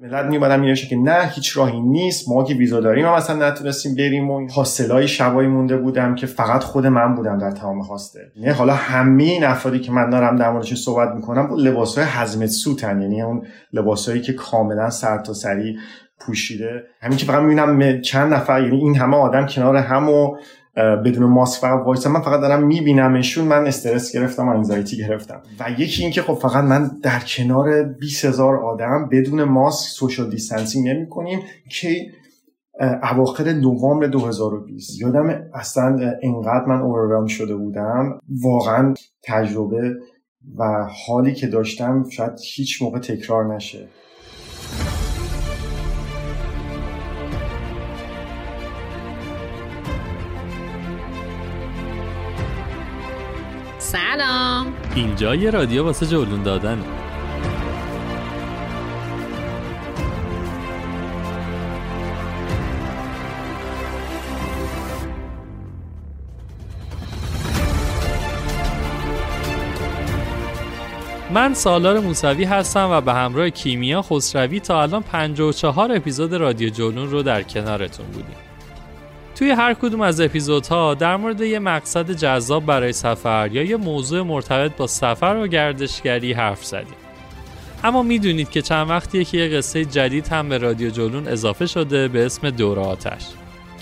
ملت میومدن می‌نوشتن که نه هیچ راهی نیست ما که ویزا داریم ما مثلا نتونستیم بریم و hostel ای شبایی مونده بودم که فقط خود من بودم در تمام hostel. یعنی حالا همه این افرادی که من دارم در موردش صحبت می‌کنم لباسهای hazmat suit ن. یعنی اون لباسهایی که کاملا سری پوشیده. همین که فقط می‌بینم چند نفر یعنی این همه آدم کنار هم و بدون ماسک فقط وایسا من فقط دارم میبینمشون من استرس گرفتم anxiety گرفتم. و یکی اینکه خب فقط من در کنار 20 هزار آدم بدون ماسک social distancing نمی کنیم که اواخر نوامبر 2020 یادم اصلا انقدر من اوورولم شده بودم. واقعا تجربه و حالی که داشتم شاید هیچ موقع تکرار نشه. سلام. اینجا یه رادیو واسه جولون دادن من سالار موسوی هستم و به همراه کیمیا خسروی تا الان 54 اپیزود رادیو جولون رو در کنارتون بودیم. توی هر کدوم از اپیزودها در مورد یه مقصد جذاب برای سفر یا یه موضوع مرتبط با سفر و گردشگری حرف زدیم. اما می‌دونید که چند وقتیه که یه قصه جدید هم به رادیو جولون اضافه شده به اسم دور آتش.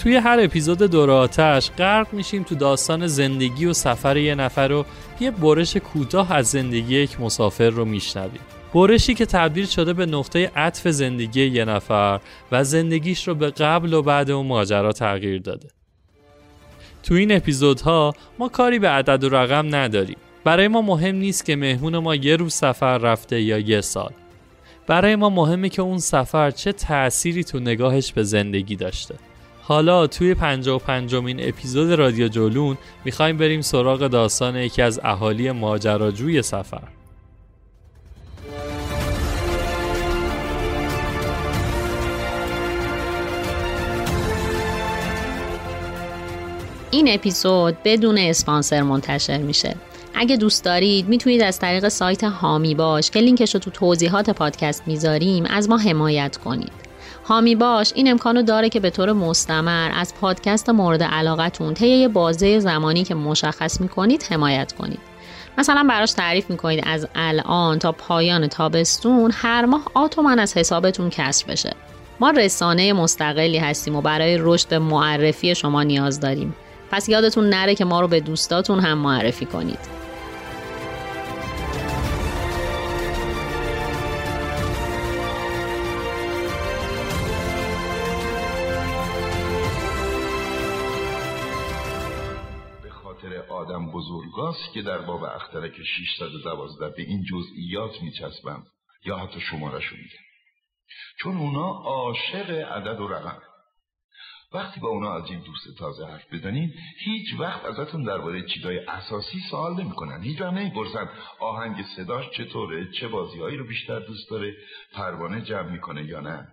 توی هر اپیزود دور آتش غرق میشیم تو داستان زندگی و سفر یه نفر و یه برش کوتاه از زندگی یک مسافر رو میشنویم. برشی که تبدیل شده به نقطه عطف زندگی یه نفر و زندگیش رو به قبل و بعد اون ماجرا تغییر داده. تو این اپیزودها ما کاری به عدد و رقم نداریم. برای ما مهم نیست که مهمون ما یه روز سفر رفته یا یه سال. برای ما مهمه که اون سفر چه تأثیری تو نگاهش به زندگی داشته. حالا توی 55 مین اپیزود رادیو جولون می‌خوایم بریم سراغ داستان یکی از اهالی ماجراجوی سفر. این اپیزود بدون اسپانسر منتشر میشه. اگه دوست دارید می‌تونید از طریق سایت هامی باش که لینکش رو تو توضیحات پادکست می‌ذاریم از ما حمایت کنید. هامی باش این امکانو داره که به طور مستمر از پادکست مورد علاقتون طی یه بازه زمانی که مشخص می‌کنید حمایت کنید. مثلا براش تعریف می‌کنید از الان تا پایان تابستون هر ماه آتومن از حسابتون کسر بشه. ما رسانه مستقلی هستیم و برای رشد معرفی شما نیاز داریم. پس یادتون نره که ما رو به دوستاتون هم معرفی کنید. آدم بزرگاست که در باب اخترک 612 به این جزئیات میچسبند یا حتی شمارشون میگن چون اونا عاشق عدد و رقم. وقتی با اونا از این دوست تازه حرف بزنین هیچ وقت ازتون درباره چیزای اساسی سوال نمی‌کنن. هیچ وقت نمی‌پرسن آهنگ صداش چطوره چه بازیهایی رو بیشتر دوست داره پروانه جمع می‌کنه یا نه.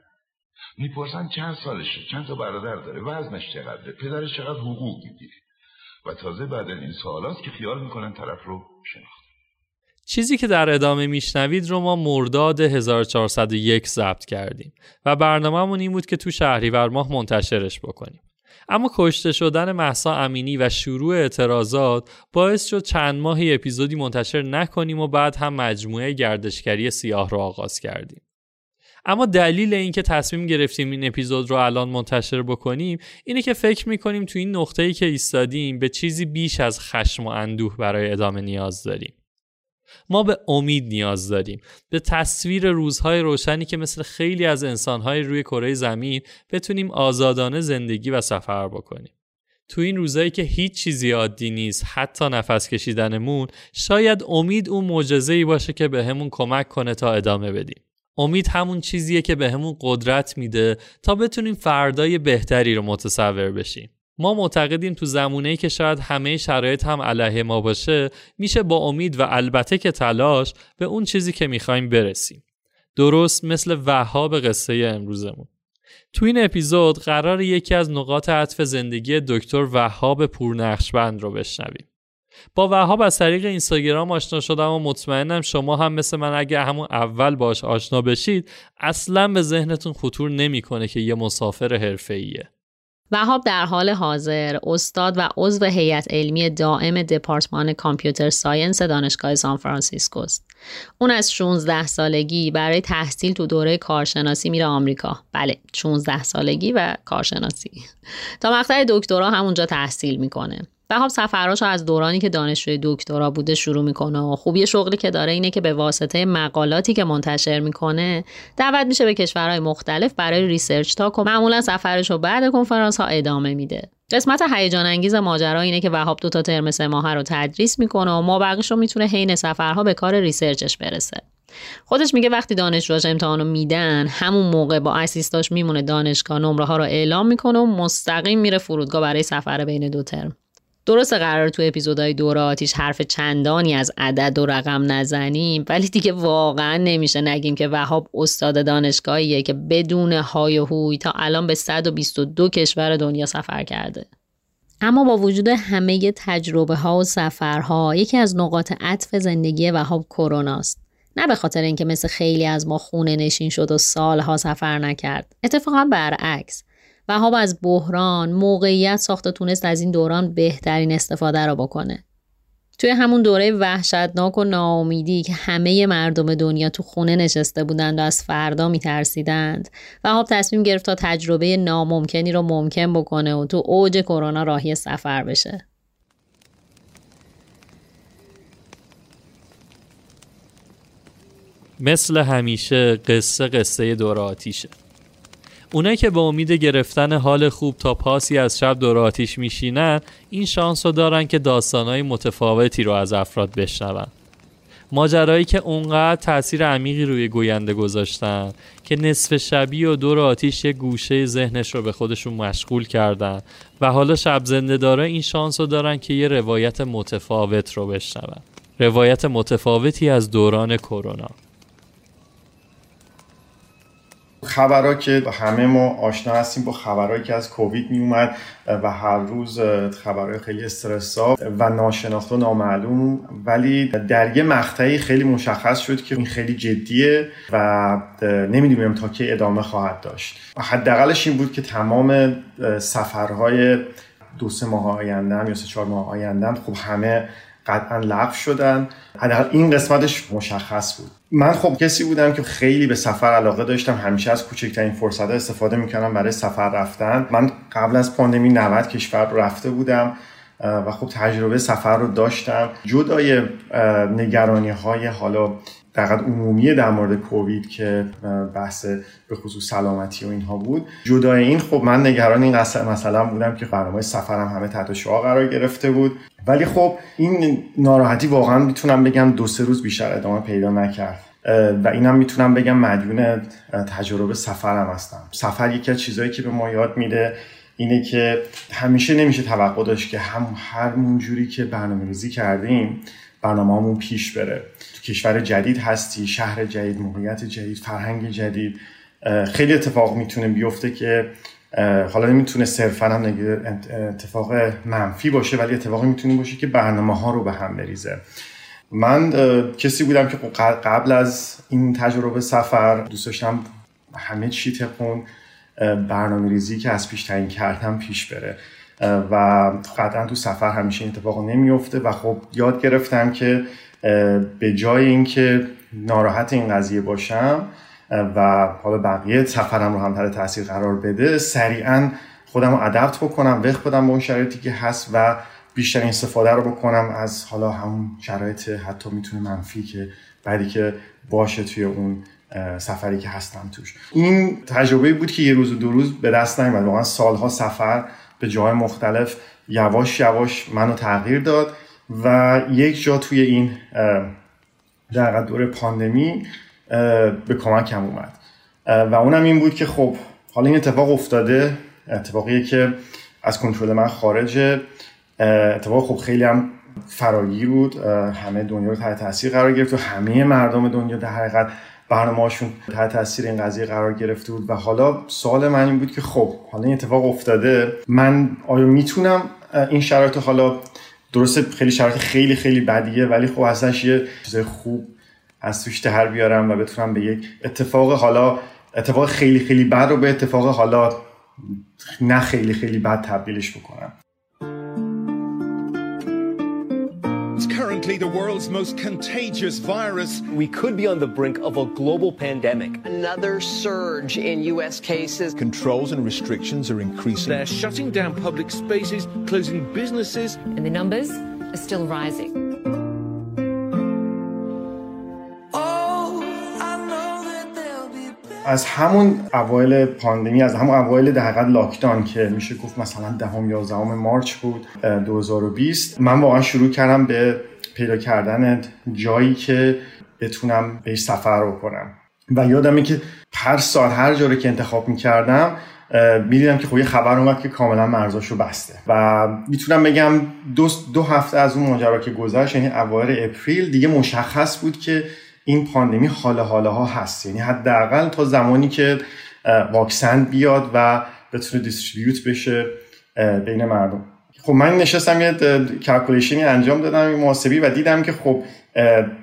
می‌پرسن چند سالشه چند تا برادر داره وزنش چقدره پدرش چقدر حقوق می‌گیره. و تازه بعد این سوالاست که خیال می‌کنن طرف رو شناخت. چیزی که در ادامه میشنوید رو ما مرداد 1401 ضبط کردیم و برنامهمون این بود که تو شهریور ماه منتشرش بکنیم. اما کشته شدن محسا امینی و شروع اعتراضات باعث شد چند ماهی اپیزودی منتشر نکنیم و بعد هم مجموعه گردشگری سیاه رو آغاز کردیم. اما دلیل اینکه تصمیم گرفتیم این اپیزود رو الان منتشر بکنیم اینه که فکر می‌کنیم تو این نقطه‌ای که ایستادیم به چیزی بیش از خشم و اندوه برای ادامه نیاز داریم. ما به امید نیاز داریم. به تصویر روزهای روشنی که مثل خیلی از انسانهای روی کره زمین بتونیم آزادانه زندگی و سفر بکنیم. تو این روزایی که هیچ چیزی عادی نیست حتی نفس کشیدنمون شاید امید اون معجزه باشه که به همون کمک کنه تا ادامه بدیم. امید همون چیزیه که به همون قدرت میده تا بتونیم فردای بهتری رو متصور بشیم. ما معتقدیم تو زمونه که شاید همه شرایط هم علیه ما باشه میشه با امید و البته که تلاش به اون چیزی که می‌خوایم برسیم. درست مثل وهاب قصه امروزمون. تو این اپیزود قرار یکی از نقاط عطف زندگی دکتر وهاب پورنقشبند رو بشنویم. با وهاب از طریق اینستاگرام آشنا شدم و مطمئنم شما هم مثل من اگه همون اول باش آشنا بشید اصلا به ذهنتون خطور نمی‌کنه که یه مسافر حرفه‌ایه. وهاب در حال حاضر استاد و عضو هیئت علمی دائم دپارتمان computer science دانشگاه سان فرانسیسکو است. اون از 16 سالگی برای تحصیل تو دوره کارشناسی میره آمریکا. بله، 16 سالگی و کارشناسی. تا مقطع دکترا همونجا تحصیل می‌کنه. وهاب سفراشو از دورانی که دانشجوی دکترا بوده شروع می‌کنه و خوبی شغلی که داره اینه که به واسطه مقالاتی که منتشر می‌کنه دعوت میشه به کشورهای مختلف برای research تا و معمولا سفرش رو بعد کنفرانس ها ادامه میده. قسمت هیجان انگیز ماجرا اینه که وهاب دو تا ترم سه ماهه رو تدریس می‌کنه و ما بقیش رو می‌تونه حین سفرها به کار research ش برسه. خودش میگه وقتی دانشجوهاش امتحانو میدن همون موقع با assistant هاش میمونه دانشگاه نمره ها رو اعلام می‌کنه و مستقیم میره فرودگاه برای سفر بین دو ترم. درست قراره تو اپیزودهای دور آتیش حرف چندانی از عدد و رقم نزنیم ولی دیگه واقعا نمیشه. نگیم که وهاب استاد دانشگاهیه که بدون های و هوی تا الان به 122 کشور دنیا سفر کرده. اما با وجود همه تجربه ها و سفرها یکی از نقاط عطف زندگی وهاب کروناست نه به خاطر اینکه مثل خیلی از ما خونه نشین شد و سالها سفر نکرد. اتفاقا برعکس. وهاب از بحران موقعیت ساخته تونست از این دوران بهترین استفاده را بکنه. توی همون دوره وحشتناک و ناامیدی که همه مردم دنیا تو خونه نشسته بودند و از فردا میترسیدند وهاب تصمیم گرفت تا تجربه ناممکنی رو ممکن بکنه و تو اوج کرونا راهی سفر بشه. مثل همیشه قصه قصه دور آتیشه. اونایی که به امید گرفتن حال خوب تا پاسی از شب دور آتیش میشینن این شانس رو دارن که داستانهای متفاوتی رو از افراد بشنون. ماجرایی که اونقدر تاثیر عمیقی روی گوینده گذاشتن که نصف شبی و دور آتیش یه گوشه ذهنش رو به خودشون مشغول کردن و حالا شب زنده داره این شانس رو دارن که یه روایت متفاوت رو بشنون. روایت متفاوتی از دوران کرونا. خبرها که همه ما آشنا هستیم با خبرهایی که از کووید می اومد و هر روز خبرهای خیلی استرسا و ناشناخته و نامعلوم. ولی در یه مقطعی خیلی مشخص شد که این خیلی جدیه و نمی‌دونیم تا که ادامه خواهد داشت. حداقلش این بود که تمام سفرهای دو سه ماه آینده یا سه چهار ماه آینده خب همه قطعا لغو شدن. حداقل این قسمتش مشخص بود. من خب کسی بودم که خیلی به سفر علاقه داشتم. همیشه از کوچکترین فرصت استفاده می‌کردم برای سفر رفتن. من قبل از پاندمی 90 کشور رفته بودم و خب تجربه سفر رو داشتم. جدای نگرانی های حالا در عمومی در مورد کووید که بحث به خصوص سلامتی و اینها بود. جدای این خب من نگران این مثلا بودم که برنامه سفرم همه تحت شعا قرار گرفته بود. ولی خب این ناراحتی واقعا می‌تونم بگم دو سه روز بیشتر ادامه پیدا نکرد. و اینم می‌تونم بگم مدیون تجربه سفرم هستم. سفر یکی از چیزهایی که به ما یاد میده اینه که همیشه نمیشه توقع داشت که هم هر جوری که برنامه ریزی کردیم برنامه پیش بره. تو کشور جدید هستی شهر جدید موقعیت جدید فرهنگ جدید. خیلی اتفاق می‌تونه بیفته که حالا نمی‌تونه صرفا هم اتفاق منفی باشه ولی اتفاقی می‌تونه باشه که برنامه ها رو به هم بریزه. من کسی بودم که قبل از این تجربه سفر دوست داشتم همه چی تقون برنامه ریزی که از پیش تعیین کردم پیش بره. و قطعا تو سفر همیشه این اتفاق نمیفته و خب یاد گرفتم که به جای اینکه ناراحت این قضیه باشم و حالا بقیه سفرم رو هم تحت تاثیر قرار بده سریعا خودم رو ادپت بکنم وقت بدم به اون شرایطی که هست و بیشتر استفاده رو بکنم از حالا همون شرایط حتی می‌تونه منفی که بعدی که باشه توی اون سفری که هستم توش. این تجربه بود که یه روز و دو روز به دست نیومد. واقعا سالها سفر به جای مختلف یواش یواش منو تغییر داد و یک جا توی این در دور پاندمی به کمکم اومد. و اونم این بود که خب حالا این اتفاق افتاده اتفاقیه که از کنترل من خارجه. اتفاق خب خیلی هم فراگیر بود. همه دنیا رو تحت تاثیر قرار گرفت و همه مردم دنیا در حقیقت برنامه‌هاشون تحت تاثیر این قضیه قرار گرفته بود. و حالا سوال من این بود که خب حالا این اتفاق افتاده من آیا می‌تونم این شرایط حالا درسته خیلی شرایط خیلی خیلی بدیه ولی خب ازش یه چیز خوب از توش در بیارم و بتونم به یک اتفاق حالا اتفاق خیلی خیلی بد رو به اتفاق حالا نه خیلی خیلی بد تبدیلش بکنم. Currently the world's most contagious virus. We could be on the brink of a global pandemic. Another surge in U.S. cases. Controls and restrictions are increasing. They're shutting down public spaces, closing businesses. And the numbers are still rising. از همون اوایل پاندمی از همون اوایل در لاکداون که میشه گفت مثلا دهم یازدهم مارچ بود 2020 من واقعا شروع کردم به پیدا کردن جایی که بتونم بهش سفر کنم و یادمه که هر سال هر جایی که انتخاب می‌کردم می‌دیدم که خب یه خبر اومد که کاملا مرزاشو بسته. و می‌تونم بگم دو, دو هفته از اون ماجرا که گذشت یعنی اوایل April دیگه مشخص بود که این پاندمی حالا حالاها هست. یعنی حداقل تا زمانی که واکسن بیاد و بتونه distribute بشه بین مردم. خب من نشستم یه calculation ی انجام دادم این محاسبی و دیدم که خب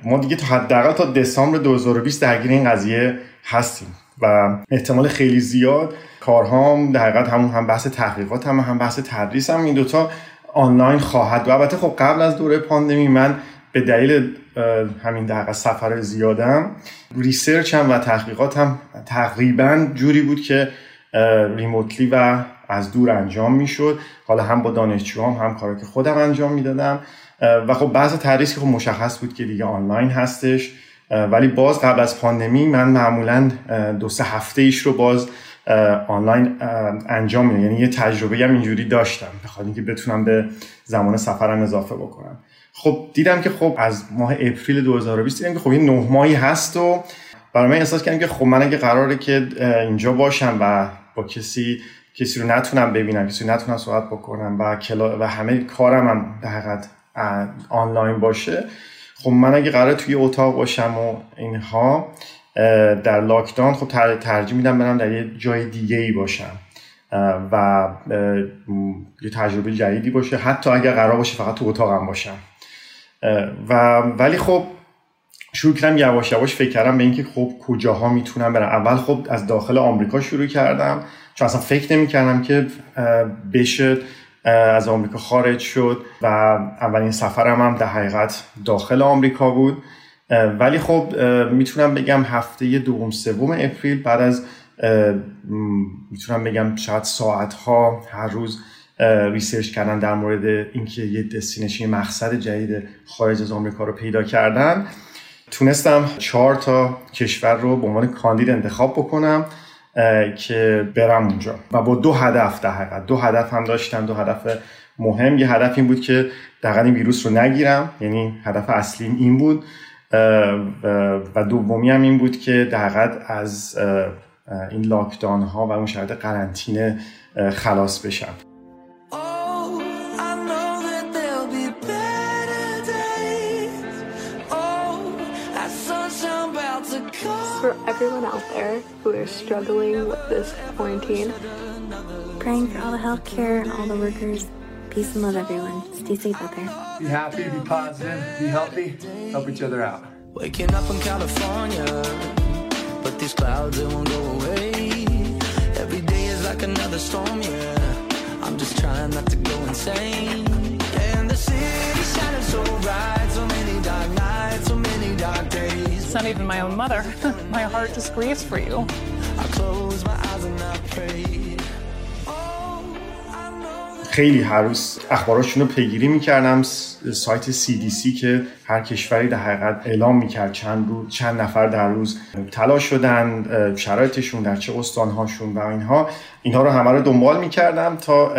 ما دیگه تا حداقل تا دسامبر 2020 درگیر این قضیه هستیم و احتمال خیلی زیاد کارهام در حقیقت همون هم بحث تحقیقات هم هم بحث تدریس هم این دوتا آنلاین خواهد و البته خب قبل از دوره پاندمی من به دلیل همین دقیقا سفر زیادم. research هم و تحقیقات هم تقریبا جوری بود که remotely و از دور انجام می‌شد. حالا هم با دانشجوام هم, کاری که خودم انجام می‌دادم. و خب بعض تدریس که خب مشخص بود که دیگه آنلاین هستش. ولی باز قبل از پاندمی من معمولا دو سه هفته ایش رو باز آنلاین انجام میدم یعنی یه تجربه هم اینجوری داشتم. بخاطر اینکه بتونم به زمان سفرم اضافه بکنم. خب دیدم که خب از ماه اپریل 2020 دیدم که خب این نه ماهی هست و برای من احساس کردم که خب من اگه قراره که اینجا باشم و با کسی کسی رو نتونم ببینم کسی رو نتونم صحبت بکنم و کلا و همه کارم هم در حقیقت آنلاین باشه خب من اگه قرار توی اتاق باشم و اینها در لاکداون خب ترجیح میدم برم در یه جای دیگه ای باشم و یه تجربه جدیدی باشه حتی اگر قرار باشه فقط تو اتاقم باشم. و ولی خب شروع کردم یواش یواش فکر کردم به اینکه خب کجاها می‌تونم برم. اول خب از داخل آمریکا شروع کردم چون اصلا فکر نمی کردم که بشه از آمریکا خارج شد و اولین سفرم هم در حقیقت داخل آمریکا بود. ولی خب می‌تونم بگم هفته دوم سوم April بعد از می‌تونم بگم شاید ساعت ها هر روز research کردن در مورد اینکه یه destination ی مقصد جدید خارج از آمریکا رو پیدا کردن. تونستم چهار تا کشور رو به عنوان کاندید انتخاب بکنم که برم اونجا. و با دو هدف در حقیقت. دو هدف هم داشتم. دو هدف مهم. یه هدف این بود که در این ویروس رو نگیرم. یعنی هدف اصلی این بود. و دومی هم این بود که در از این لاکدان ها و اون شرایط قرنطینه خلاص بشم. Everyone out there who is struggling with this quarantine, praying for all the healthcare and all the workers. Peace and love, everyone. Stay safe out there. Be happy, be positive, be healthy, help each other out. Waking up in California, but these clouds they won't go away. Every day is like another storm, yeah. I'm just trying not to go insane. And the city shining so bright, so many dark nights, so many dark It's not even my own mother. my heart just grieves for you. I close my eyes and I pray. خیلی هر روز اخباراشون رو پیگیری می‌کردم سایت CDC که هر کشوری در حقیقت اعلام می‌کرد چند روز چند نفر در روز طلا شدن شرایطشون در چه استانهاشون و اینها اینها رو همه رو دنبال می‌کردم تا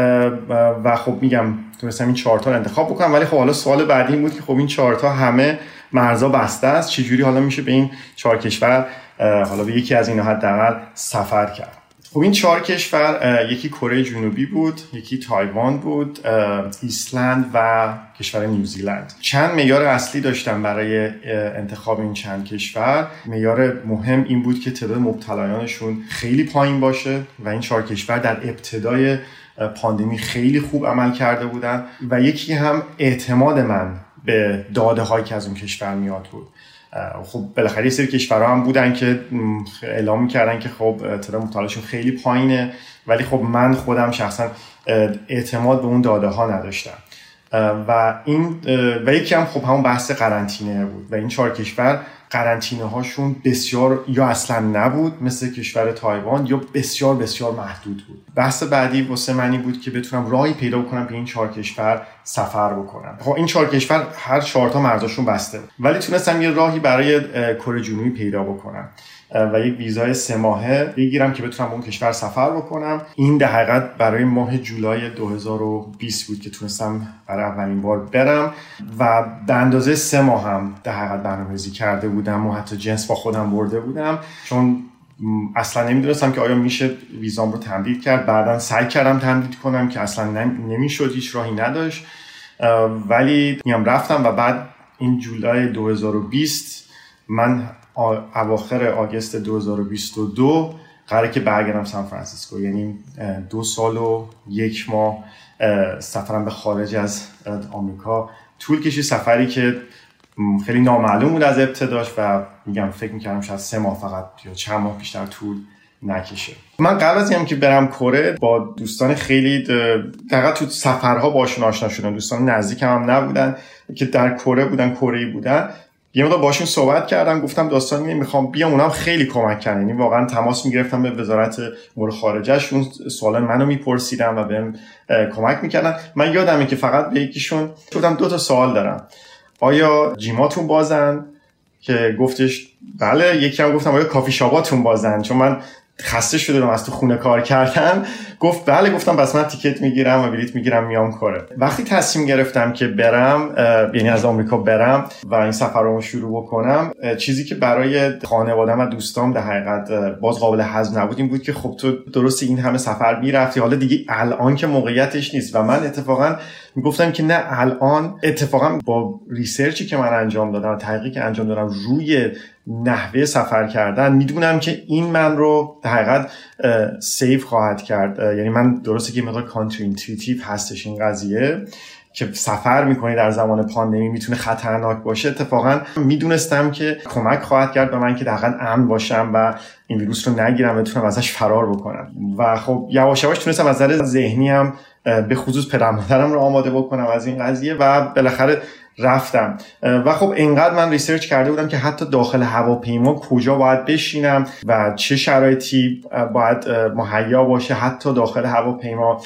و خب میگم تونستم این چهارتا رو انتخاب بکنم ولی خب حالا سوال بعدی این بود که خب این چهارتا همه مرزا بسته است. چجوری حالا میشه به این چهار کشور حالا به یکی از اینها حداقل سفر کرد؟ خب این چهار کشور یکی کره جنوبی بود یکی تایوان بود ایسلند و کشور نیوزیلند. چند معیار اصلی داشتم برای انتخاب این چند کشور. معیار مهم این بود که تعداد مبتلایانشون خیلی پایین باشه و این چهار کشور در ابتدای پاندمی خیلی خوب عمل کرده بودن. و یکی هم اعتماد من به داده هایی که از اون کشور میاد بود. خب بالاخره یه سری کشورها هم بودن که اعلام می‌کردن که خب تعداد مطالعهشون خیلی پایینه. ولی خب من خودم شخصا اعتماد به اون داده ها نداشتم. و این و یکی هم خب همون بحث قرنطینه بود. و این چهار کشور قرنطینه هاشون بسیار یا اصلا نبود مثل کشور تایوان یا بسیار بسیار محدود بود. بحث بعدی واسه منی بود که بتونم راهی پیدا بکنم به این چهار کشور سفر بکنم. خب این چهار کشور هر چهار تا مرزاشون بسته. ولی تونستم یه راهی برای کره جنوبی پیدا بکنم. و یک ویزای سه ماهه بگیرم که بتونم اون کشور سفر بکنم. این در حقیقت برای ماه جولای 2020 بود که تونستم برای اولین بار برم و به اندازه سه ماه هم در حقیقت برنامه‌ریزی کرده بودم و حتی جنس با خودم برده بودم. چون اصلا نمی‌دونستم که آیا میشه ویزام رو تمدید کرد. بعدا سعی کردم تمدید کنم که اصلا نمی‌شد هیچ راهی نداشت. ولی میام رفتم و بعد این جولای 2020 من اواخر آگست 2022 قراره که برگردم سان فرانسیسکو. یعنی دو سال و یک ماه سفرم به خارج از آمریکا. طول کشید سفری که خیلی نامعلوم بود از ابتداش و میگم فکر می‌کردم شاید سه ماه فقط یا چند ماه بیشتر طول نکشه. من قبل از اینم که برم کره با دوستان خیلی دقیقا تو سفرها باشون آشنا شدم. دوستان نزدیکم هم نبودن که در کره بودن کره بودن. یه مقدار باشون صحبت کردم گفتم داستان اینه می‌خوام بیام اونم خیلی کمک کردن. یعنی واقعا تماس می‌گرفتم به وزارت امور خارجه اون سوال منو میپرسیدم و بهم کمک می‌کردن. من یادمه که فقط به یکیشون گفتم دو تا سوال دارم. آیا جیماتون بازن؟ که گفتش بله. یکی هم گفتم آیا کافی شاباتون بازن؟ چون من خسته شده از تو خونه کار کردن گفت بله گفتم پس من تیکت می‌گیرم و بلیت می‌گیرم میام کاره. وقتی تصمیم گرفتم که برم یعنی از آمریکا برم و این سفر رو شروع بکنم چیزی که برای خانوادم و دوستام در حقیقت باز قابل هضم نبود این بود که خب تو درست این همه سفر می‌رفتی. حالا دیگه الان که موقعیتش نیست و من اتفاقا می‌گفتم که نه الان اتفاقا با ریسرچی که من انجام دادم تحقیقی که انجام دادم روی نحوه سفر کردن می‌دونم که این من رو در حقیقت سیف خواهد کرد. یعنی من درسته که مقدار کانتر هستش این قضیه. که سفر می‌کنی در زمان پاندمی می‌تونه خطرناک باشه. اتفاقا می‌دونستم که کمک خواهد کرد به من که دقیقا امن باشم و این ویروس رو نگیرم بتونم ازش فرار بکنم. و خب یواش یواش تونستم از نظر ذهنی هم به خصوص پدر مادرم رو آماده بکنم از این قضیه و بالاخره رفتم. و خب اینقدر من ریسرچ کرده بودم که حتی داخل هواپیما کجا باید بشینم و چه شرایطی باید مهیا باشه. حتی داخل هواپیما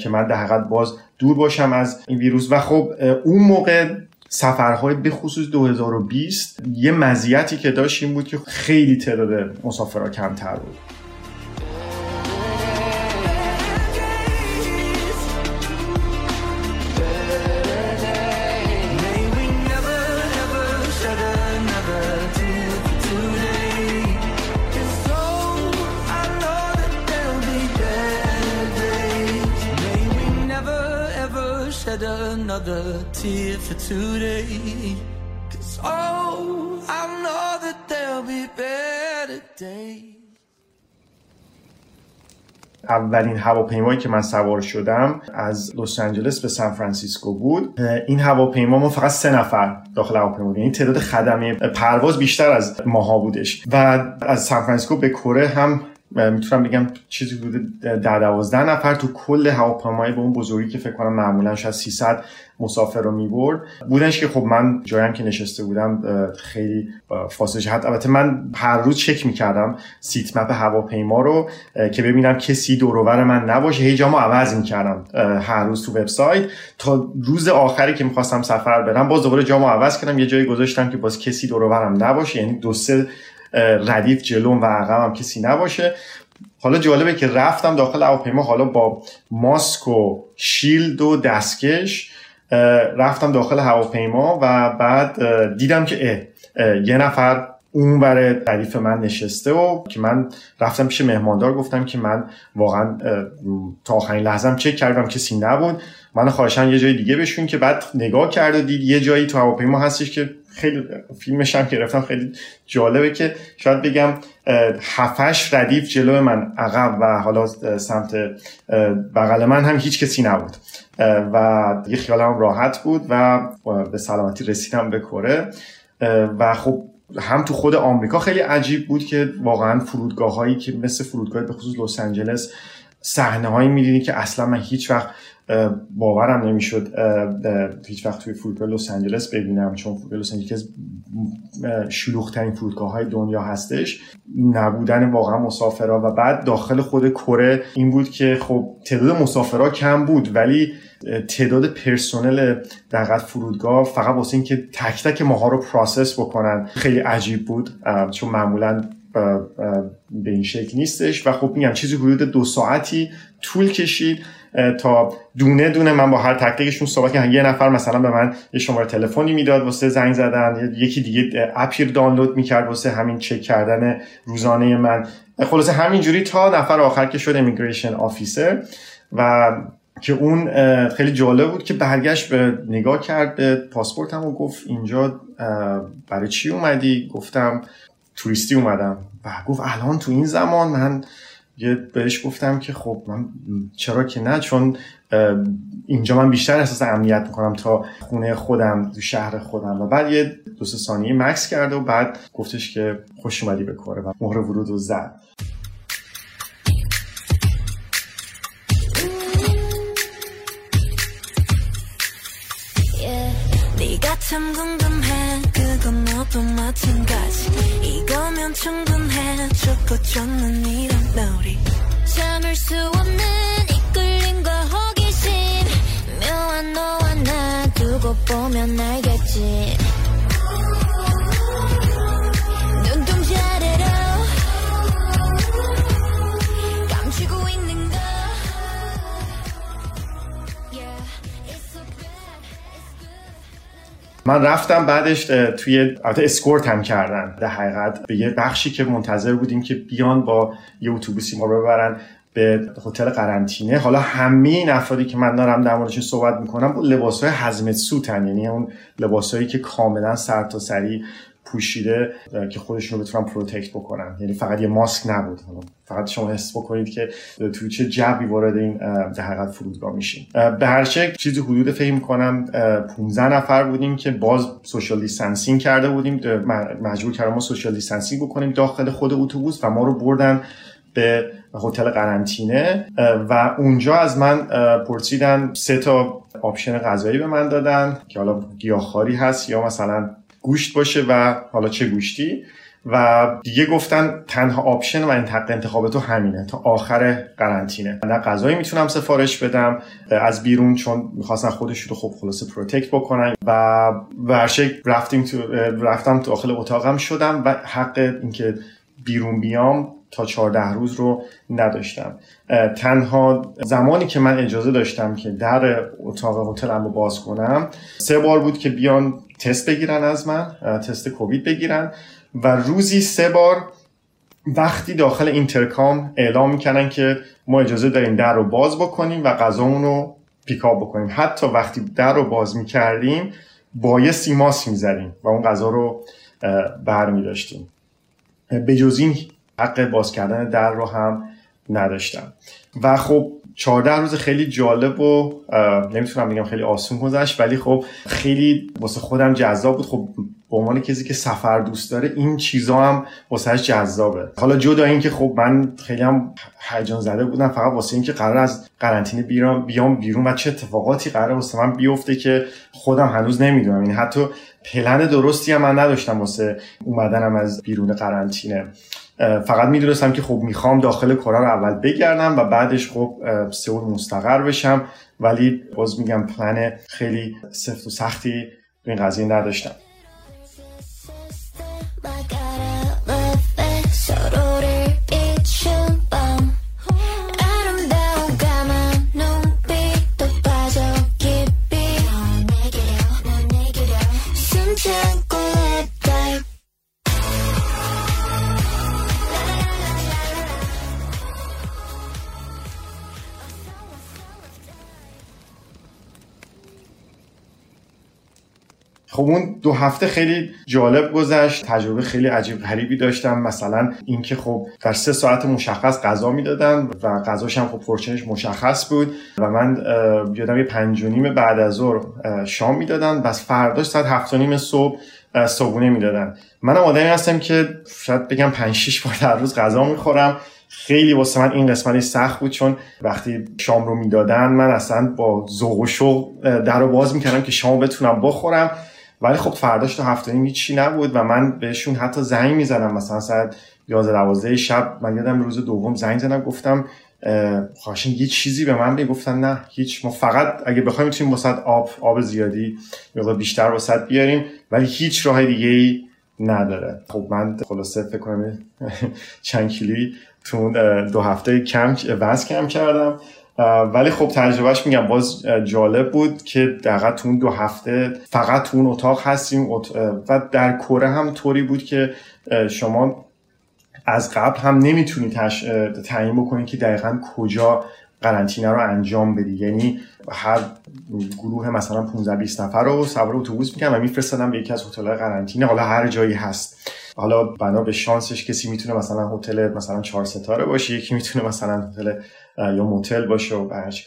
که من در باز دور باشم از این ویروس. و خب اون موقع سفرهای به خصوص 2020 یه مزیتی که داشت این بود که خیلی تعداد مسافرها کمتر بود. Tear for today. Cause oh, I know that there'll be better days. اولین هواپیمایی که من سوار شدم از لس آنجلس به سان فرانسیسکو بود این هواپیما ما فقط سه نفر داخل هواپیما بود یعنی تعداد خدمه پرواز بیشتر از ماها بودش و از سان فرانسیسکو به کره هم می‌تونم بگم چیزی حدود در دوازده نفر تو کل هواپیمای به اون بزرگی که فکر کنم معمولا شاید 300 مسافر رو می‌برد. بودنش که خب من جایم که نشسته بودم خیلی فاصله حد البته من هر روز چک می‌کردم سیت مپ هواپیما رو که ببینم کسی دورور من نباشه. هی جامو عوض می‌کردم هر روز تو وبسایت. تا روز آخری که می‌خواستم سفر برم باز دوباره جامو عوض کردم. یه جایی گذاشتم که باز کسی دورورم نباشه. یعنی دو سه ردیف جلوم و عقبم کسی نباشه. حالا جالبه که رفتم داخل هواپیما حالا با ماسک و شیلد و دستکش رفتم داخل هواپیما و بعد دیدم که یه نفر اون بر ردیف من نشسته و که من رفتم پیش مهماندار گفتم که من واقعا تا آخرین لحظم چک کردم کسی نبود. من خواهشم یه جای دیگه بشون که بعد نگاه کرد و دید یه جایی تو هواپیما هستش که خیلی فیلمش هم گرفتم خیلی جالبه که شاید بگم هفتش ردیف جلو من عقب و حالا سمت بغل من هم هیچ کسی نبود. و دیگه خیالم راحت بود و به سلامتی رسیدم به کره. و خب هم تو خود آمریکا خیلی عجیب بود که واقعا فرودگاه هایی که مثل فرودگاه به خصوص لس آنجلس صحنه هایی می‌دیدی که اصلا من هیچ وقت باورم نمی‌شد هیچ وقت توی فرودگاه لس آنجلس ببینم چون فرودگاه لس آنجلس شلوغ ترین فرودگاه های دنیا هستش. نبودن واقعا مسافرها و بعد داخل خود کره این بود که خب تعداد مسافرها کم بود ولی تعداد پرسنل در فرودگاه فقط واسه اینکه تک تک ماها رو process بکنن خیلی عجیب بود چون معمولا به این شکل نیستش. و خب میگم چیزی حدود دو ساعتی طول کشید. تا دونه دونه من با هر تک تکشون صحبت کردم. یه نفر مثلا به من یه شماره تلفنی می‌داد واسه زنگ زدن. یکی دیگه app ی دانلود می‌کرد واسه همین چک کردن روزانه من. خلاصه همینجوری تا نفر آخر که شد امیگریشن آفیسر و که اون خیلی جالب بود که برگشت به نگاه کرد به پاسپورتم و گفت اینجا برای چی اومدی؟ گفتم توریستی اومدم. و گفت الان تو این زمان من یه بهش گفتم که خب من چرا که نه؟ چون اینجا من بیشتر احساس امنیت می‌کنم تا خونه خودم تو شهر خودم. و بعد یه دو سه ثانیه مکس کرده و بعد گفتش که خوش اومدی به کاره و مهر ورود رو زد. 참 좁고 좁는 이런 놀이 참을 수 없는 이끌림과 호기심. 묘한 너와 나 두고 보면 알겠지 من رفتم بعدش توی اسکورت هم کردن. در حقیقت به یه بخشی که منتظر بودیم که بیان با یه اتوبوسی ما ببرن به هتل قرنطینه. حالا همه این افرادی که من دارم در موردشون صحبت می‌کنم با لباس های hazmat suit ن. یعنی اون لباسهایی که کاملا سر سری پوشیده که خودشون رو بتونن protect بکنن. یعنی فقط یه ماسک نبود. فقط شما حس بکنید که توی چه جوی وارد این در حقیقت فرودگاه میشین. به هر شکل چیزی حدود فکر کنم 15 نفر بودیم که باز social distancing کرده بودیم. مجبور کردیم ما social distancing بکنیم داخل خود اتوبوس و ما رو بردن به هتل قرنطینه. و اونجا از من پرسیدن سه تا option غذایی به من دادن که حالا گیاهخواری هست یا مثلا گوشت باشه و حالا چه گوشتی؟ و دیگه گفتن تنها option و انتخاب تو همینه تا آخر قرنطینه. نه غذایی می‌تونم سفارش بدم از بیرون چون می‌خواستن خودش رو خب خلاصه protect بکنن. و ورشک رفتیم تو رفتم داخل اتاقم شدم و حق اینکه بیرون بیام تا 14 روز رو نداشتم. تنها زمانی که من اجازه داشتم که در اتاق هتلم رو باز کنم سه بار بود که بیان تست بگیرن از من تست کووید بگیرن و روزی سه بار وقتی داخل intercom اعلام می‌کنن که ما اجازه داریم در رو باز بکنیم و غذامون رو پیکاپ بکنیم. حتی وقتی در رو باز می‌کردیم بایستی ماس می‌زدیم و اون غذا رو بر به جز این حق باز کردن در رو هم نداشتم. و خب 14 روز خیلی جالب و نمی‌تونم بگم خیلی آسون گذشت ولی خب خیلی واسه خودم جذاب بود. خب به عنوان کسی که سفر دوست داره این چیزا هم واسهش جذابه. حالا جدا این که خب من خیلی هم هیجان زده بودم فقط واسه اینکه قرار از قرنطینه بیام بیام بیرون و چه اتفاقاتی قرار واسه من بیفته که خودم هنوز نمی‌دونم. این یعنی حتی پلن درستی هم من نداشتم واسه اومدنم از بیرون قرنطینه. فقط می‌دونستم که خب می‌خوام داخل کره رو اول بگردم و بعدش خب سئول مستقر بشم. ولی باز میگم پلن خیلی سفت و سختی این قضیه نداشتم. 막아라 my up. خب اون دو هفته خیلی جالب گذشت. تجربه خیلی عجیب غریبی داشتم. مثلا اینکه خب در سه ساعت مشخص غذا می‌دادن و غذاش هم خب پرچنش مشخص بود و من یادم یه پنج و نیم بعد از ظهر شام می‌دادن بس فرداش ساعت هفت و نیم صبح صبحونه می‌دادن. منم آدمی هستم که شاید بگم پنج شیش بار در روز غذا می‌خورم. خیلی واسه من این قسمتی سخت بود چون وقتی شام رو می‌دادن من اصلا با ذوق و شوق در رو باز می‌کردم که شام بتونم بخورم. ولی خب فرداش تا هفته نیم هیچی نبود و من بهشون حتی زنگ می‌زدم. مثلا ساعت 11 12 شب من یادم روز دوم زنگ زدم گفتم خواهشین یه چیزی به من گفتن نه هیچ. ما فقط اگه بخوایم می‌تونیم واسه آب آب زیادی مقدار بیشتر واسه بیاریم ولی هیچ راه دیگه ای نداره. خب من خلاصه فکر کنم چند کیلویی تو دو هفته کم وزن کم کردم. ولی خب تجربهش میگم باز جالب بود که دقیقا تو اون دو هفته فقط تو اون اتاق هستیم. و در کره هم طوری بود که شما از قبل هم نمی‌تونی تعیین بکنی که دقیقا کجا قرنطینه رو انجام بدی. یعنی هر گروه مثلا 15 20 نفر رو سوار اتوبوس می‌کنن و میفرستادن به یکی از هتل‌های قرنطینه. حالا هر جایی هست. حالا بنا به شانسش کسی می‌تونه مثلا هتل مثلا چهار ستاره باشه یکی می‌تونه مثلا هتل یا موتل باشه و هرچی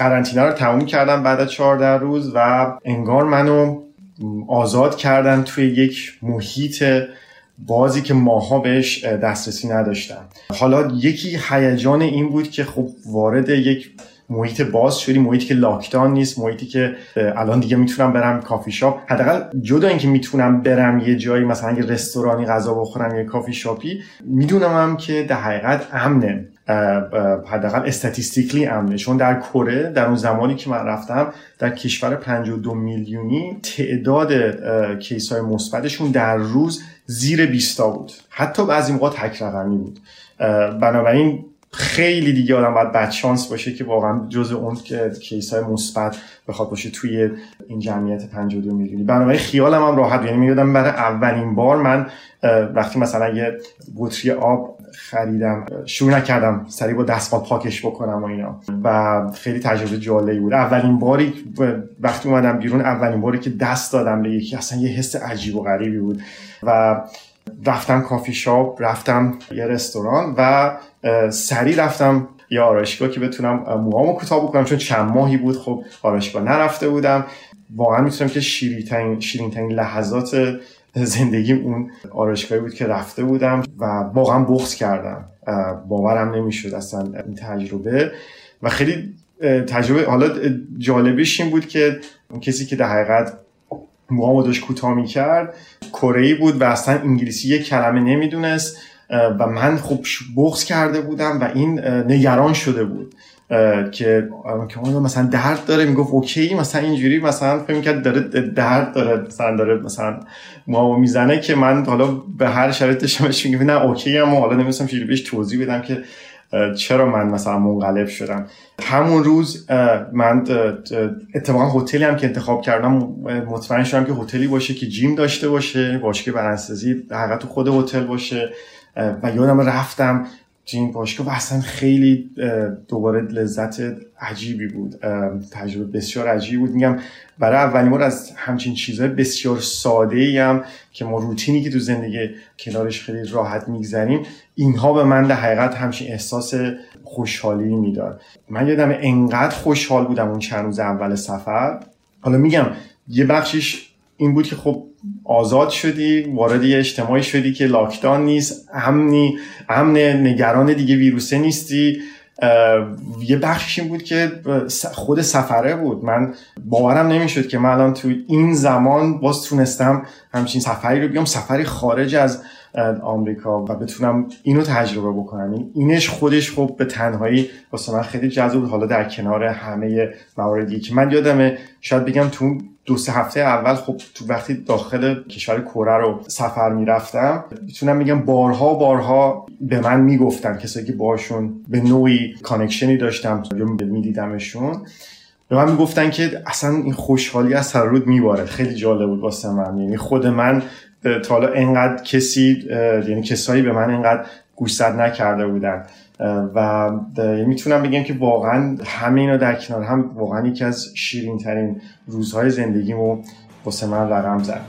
قرنطینه رو تموم کردم بعد از 14 روز و انگار منو آزاد کردن توی یک محیط بازی که ماها بهش دسترسی نداشتم حالا یکی هیجان این بود که خب وارد یک محیط باز شدی محیطی که لاکداون نیست محیطی که الان دیگه می‌تونم برم کافی شاپ. حداقل جدا اینکه می‌تونم برم یه جایی مثلا یه رستورانی غذا بخورم یه کافی شاپی می‌دونم هم که در حقیقت امنه. حداقل استاتیستیکلی امنه چون در کره در اون زمانی که من رفتم در کشور 52 میلیونی تعداد کیس های مثبتشون در روز زیر 20 بود. حتی بعضی موقع تک رقمی بود. بنابراین خیلی دیگه آدم باید بدشانس باشه که واقعا جز اون که کیس های مثبت بخواد باشه توی این جمعیت 52 میلیونی. بنابراین خیالم هم راحت یعنی میادم برای اولین بار من وقتی مثلا یه بطری آب خریدم شروع نکردم سریع با دستمال پاکش بکنم و اینا. و خیلی تجربه جالبی بود. اولین باری وقتی اومدم بیرون اولین باری که دست دادم به یکی اصلا یه حس عجیب و غریبی بود. و رفتم کافی شاپ رفتم یه رستوران و سریع رفتم یه آرایشگاه که بتونم موهامو کوتاه بکنم. چون چند ماهی بود خب آرایشگاه نرفته بودم. واقعا می‌تونم که شیرین شیرین لحظات زندگیم اون آرایشگاهی بود که رفته بودم و واقعا بغض کردم. باورم نمی‌شد اصلا این تجربه. و خیلی تجربه حالا جالبش این بود که اون کسی که در حقیقت موهامو داشت کوتاه می‌کرد کره بود و اصلا انگلیسی یک کلمه نمی‌دونست. و من خب بغض کرده بودم و این نگران شده بود. که که مثلا درد داره می‌گفت اوکی مثلا اینجوری مثلا فکر می‌کرد داره درد داره مثلا داره مثلا ما می‌زنه که من حالا به هر شرایط داشتمش میگم نه اوکی اما حالا نمیستم چجوری بهش توضیح بدم که چرا من مثلا منقلب شدم. همون روز من اتفاقا هتلی هم که انتخاب کردم مطمئن شدم که هتلی باشه که جیم داشته باشه باشگاه برانسازی در تو خود هتل باشه و یادم رفتم این باشگاه و اصلا خیلی دوباره لذت عجیبی بود. تجربه بسیار عجیبی بود. میگم برای اولین بار از همچین چیزهای بسیار ساده ای هم که ما روتینی که تو زندگی کنارش خیلی راحت میگذریم اینها به من در حقیقت همچین احساس خوشحالی می‌داد. من یادم انقدر خوشحال بودم اون چند روز اول سفر. حالا میگم یه بخشش این بود که خب آزاد شدی وارد یه اجتماعی شدی که لاکدان نیست امنی امن نگران دیگه ویروسه نیستی. یه بخشش این بود که خود سفره بود. من باورم نمی‌شد که من الان تو این زمان باز تونستم همچین سفری رو بیام سفری خارج از آمریکا و بتونم اینو تجربه بکنم. اینش خودش خب به تنهایی واسه من خیلی جذاب حالا در کنار همه مواردی که من یادمه شاید بگم تو دو سه هفته اول خب تو وقتی داخل کشور کره رو سفر می‌رفتم می‌تونم میگم بارها بارها به من می‌گفتن کسایی که باشون به نوعی کانکشنی داشتم یا میدیدمشون به من می‌گفتن که اصلا این خوشحالی از سر رود میباره. خیلی جالب بود واسه من. یعنی خود من تا حالا انقدر کسی یعنی کسایی به من انقدر گوشزد نکرده بودن. و می‌تونم بگم که واقعا همه اینا در کنار هم واقعا یکی از شیرین ترین روزهای زندگیمو واسه من رقم زد.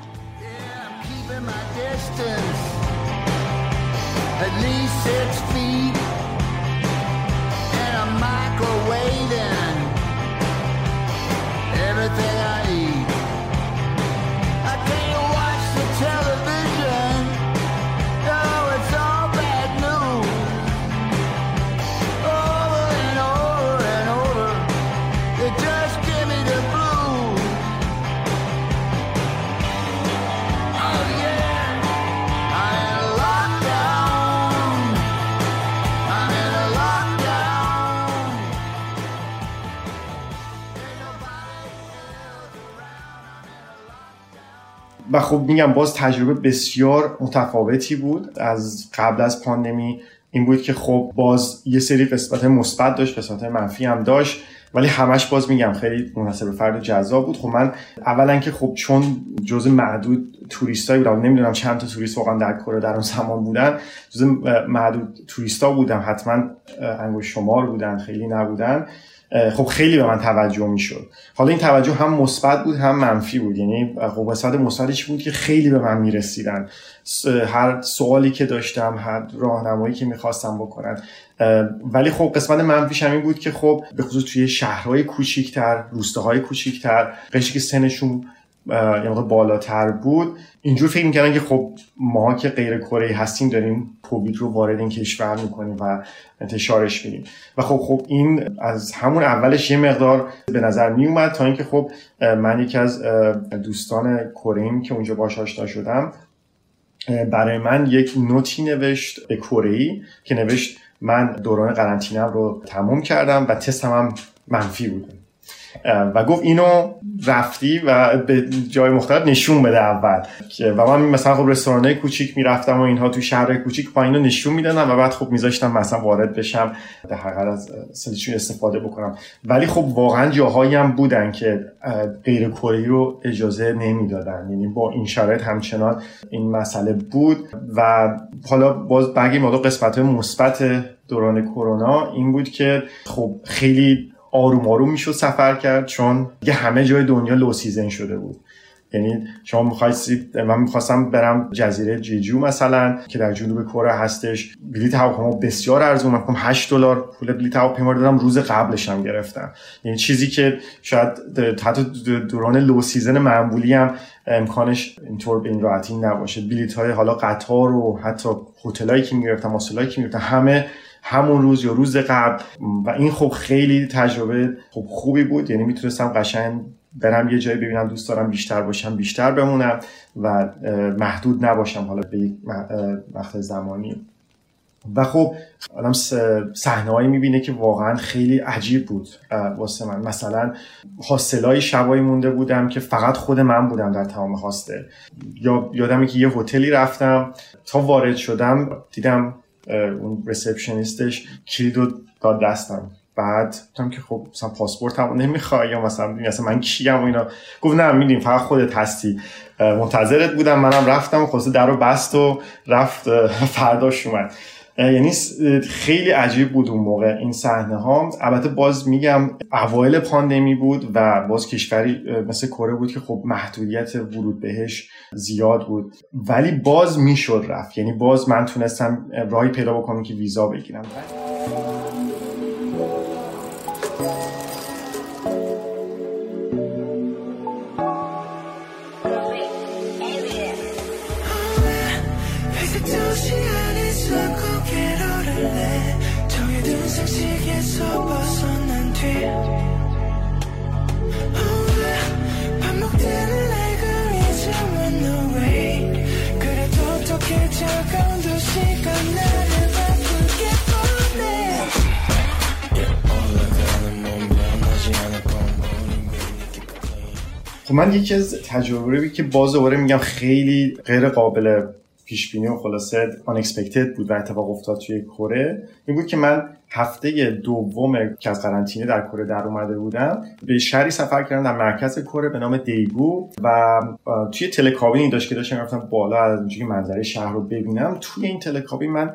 و خب میگم باز تجربه بسیار متفاوتی بود. از قبل از پاندمی این بود که خب باز یه سری قسمت مثبت داشت قسمت منفی هم داشت ولی همش باز میگم خیلی مناسب فرد جذاب بود. خب من اولا که خب چون جز معدود توریستایی بودم نمی‌دونم چند تا توریست واقعا در کره در اون زمان بودن جز معدود توریستا بودم حتما انگوش شمار بودن خیلی نبودن. خب خیلی به من توجه می‌شد. حالا این توجه هم مثبت بود هم منفی بود. یعنی خب قسمت مثبتش بود که خیلی به من می‌رسیدن. هر سوالی که داشتم هر راهنمایی که می‌خواستم بکنن. ولی خب قسمت منفیش هم این بود که خب به خصوص توی شهرهای کوچیکتر روستاهای کوچیکتر که سنشون یه بالاتر بود. اینجور فکر می‌کردن که خب ما که غیر کره هستیم داریم کووید رو وارد این کشور می‌کنیم و انتشارش میدیم. و خب خب این از همون اولش یه مقدار به نظر میومد تا اینکه خب من یکی از دوستان کره که اونجا باش آشنا شدم برای من یک نوتی نوشت به کره که نوشت من دوران قرنطینم رو تموم کردم و تستم هم منفی بود و گفت اینو رفتی و به جای مختلف نشون بده اول. و من مثلا خب رستوران کوچیک می‌رفتم و اینها تو شهر کوچیک پایین رو نشون می‌دادم و بعد خب میذاشتم مثلا وارد بشم در حقیقت از solution شون استفاده بکنم. ولی خب واقعا جاهایی هم بودن که غیر کره‌ای رو اجازه نمی‌دادن. یعنی با این شرایط همچنان این مسئله بود و حالا باز بگیم ما قسمت مثبت دوران کرونا. این بود که خب خیلی آروم آروم می‌شد سفر کرد چون دیگه همه جای دنیا low season شده بود. یعنی شما می‌خواستید من می‌خواستم برم جزیره جیجو مثلا که در جنوب کره هستش. بلیط هواپیما بسیار ارزون. من 8 دلار پول بلیط هواپیما دادم روز قبلش هم گرفتم. یعنی چیزی که شاید حتی دوران لو سیزن معمولی هم امکانش اینطور به این راحتی نباشه. بلیط های حالا قطار و حتی هتلایی که می‌گرفتم هایی که می‌گرفتم همه همون روز یا روز قبل. و این خب خیلی تجربه خب خوبی بود. یعنی می‌تونستم قشنگ برم یه جایی ببینم دوست دارم بیشتر باشم بیشتر بمونم و محدود نباشم حالا به وقت زمانی. و خب آدم صحنه هایی می‌بینه که واقعا خیلی عجیب بود واسه من. مثلا هاستلای شبایی مونده بودم که فقط خود من بودم در تمام هاستل. یا یادمه که یه هتلی رفتم تا وارد شدم دیدم اون ریسپشنیستش کلیدو داد دستم. بعد گفتم که خب مثلا پاسپورت هم نمی‌خوای یا مثلا مثلا من کیم و اینا. گفت نه میدیم فقط خودت هستی. منتظرت بودم منم رفتم خلاصه در رو بست و رفت فرداش اومد. یعنی خیلی عجیب بود اون موقع این صحنه ها. البته باز میگم اوایل پاندمی بود و باز کشوری مثل کره بود که خب محدودیت ورود بهش زیاد بود. ولی باز می‌شد رفت. یعنی باز من تونستم راهی پیدا بکنم که ویزا بگیرم. خب من یکی از تجربه که باز دوباره میگم خیلی غیر قابل پیش بینی و خلاصه unexpected بود و اتفاق افتاد توی کره. این بود که من هفته دوم که از قرنطینه در کره در اومده بودم به شهری سفر کردم در مرکز کره به نام دیگو و توی تلکابینی داشت که داشتم رفتم بالا از اونجوری منظره شهر رو ببینم. توی این تلکابین من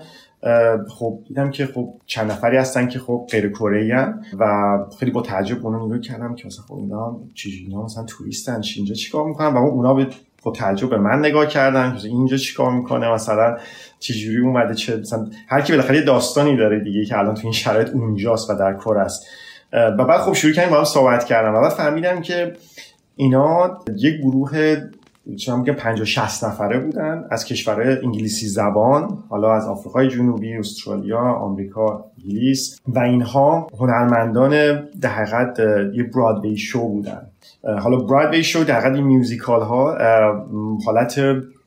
خب دیدم که خب چند نفری هستن که خب غیر کره و خیلی با تعجب اونو نگاه کردم که مثلا خب اینا اینا مثلا توریستن اینجا چیکار می‌کنن؟ و اونا به با تعجب به من نگاه کردن اینجا چیکار می‌کنه؟ مثلا چجوری اومده؟ چه مثلا هر کی بالاخره داستانی داره دیگه که الان تو این شرایط اونجاست و در کار است. و بعد خب شروع کردیم با هم صحبت کردم و بعد فهمیدم که اینا یک گروه چون میگه 50 60 نفره بودن از کشورهای انگلیسی زبان حالا از آفریقای جنوبی استرالیا آمریکا انگلیس و اینها هنرمندان در حقیقت یه برادوی شو بودن. حالا برادوی شو در حقیقت میوزیکال ها حالت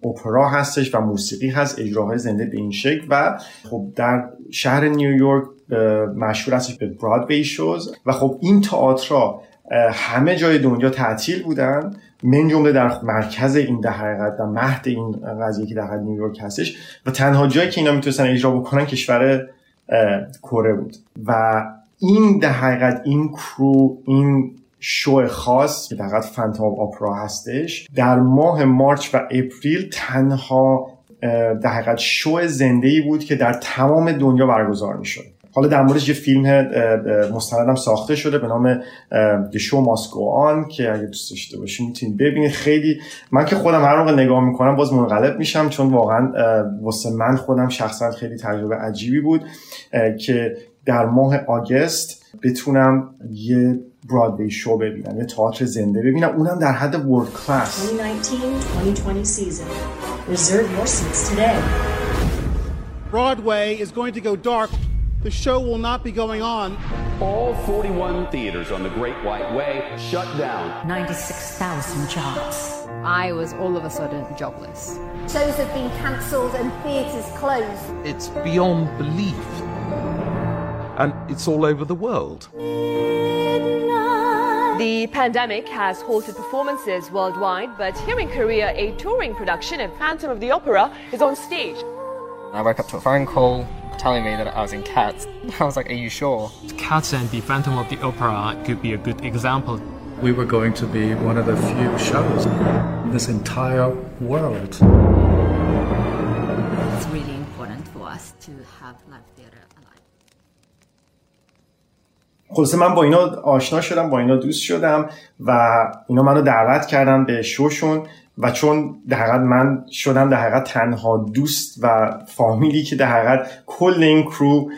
اپرا هستش و موسیقی هست اجراهای زنده به این شکل و خب در شهر نیویورک مشهور هستش به برادوی شوز و خب این تئاترها همه جای دنیا تعطیل بودن. من جمله در مرکز این در حقیقت در مهد این قضیه که در نیویورک هستش و تنها جایی که اینا می‌تونستن اجرا بکنن کشور کره بود. و این در حقیقت این کرو این شو خاص که در حقیقت فانتوم اپرا هستش در ماه مارچ و اپریل تنها در حقیقت شو زنده ای بود که در تمام دنیا برگزار می‌شد. حالا در موردش یه فیلم مستندم ساخته شده به نام The Show Must Go On که اگه دوست داشته باشید می‌تونید ببینید. خیلی من که خودم هر موقع نگاه می‌کنم باز منقلب میشم چون واقعا واسه من خودم شخصا خیلی تجربه عجیبی بود که در ماه آگست بتونم یه برادوی شو ببینم یه تئاتر زنده ببینم. اونم در حد ورلد کلاس 2019-2020 season. Reserve your seats today. Broadway is going to go dark. The show will not be going on. All 41 theaters on the Great White Way shut down. 96,000 jobs. I was all of a sudden jobless. Shows have been cancelled and theatres closed. It's beyond belief. And it's all over the world. The pandemic has halted performances worldwide, but here in Korea, a touring production of Phantom of the Opera is on stage. I woke up to a phone call telling me that I was in Cats. I was like, Are you sure? Cats and the Phantom of the Opera could be a good example. We were going to be one of the few shows in this entire world. It's really important for us to have live theater alive. خلاصه من با اینا آشنا شدم با اینا دوست شدم و اینا منو دعوت کردن به شوشون و چون در من شدم در حقیقت تنها دوست و فامیلی که در حقیقت کل این کرو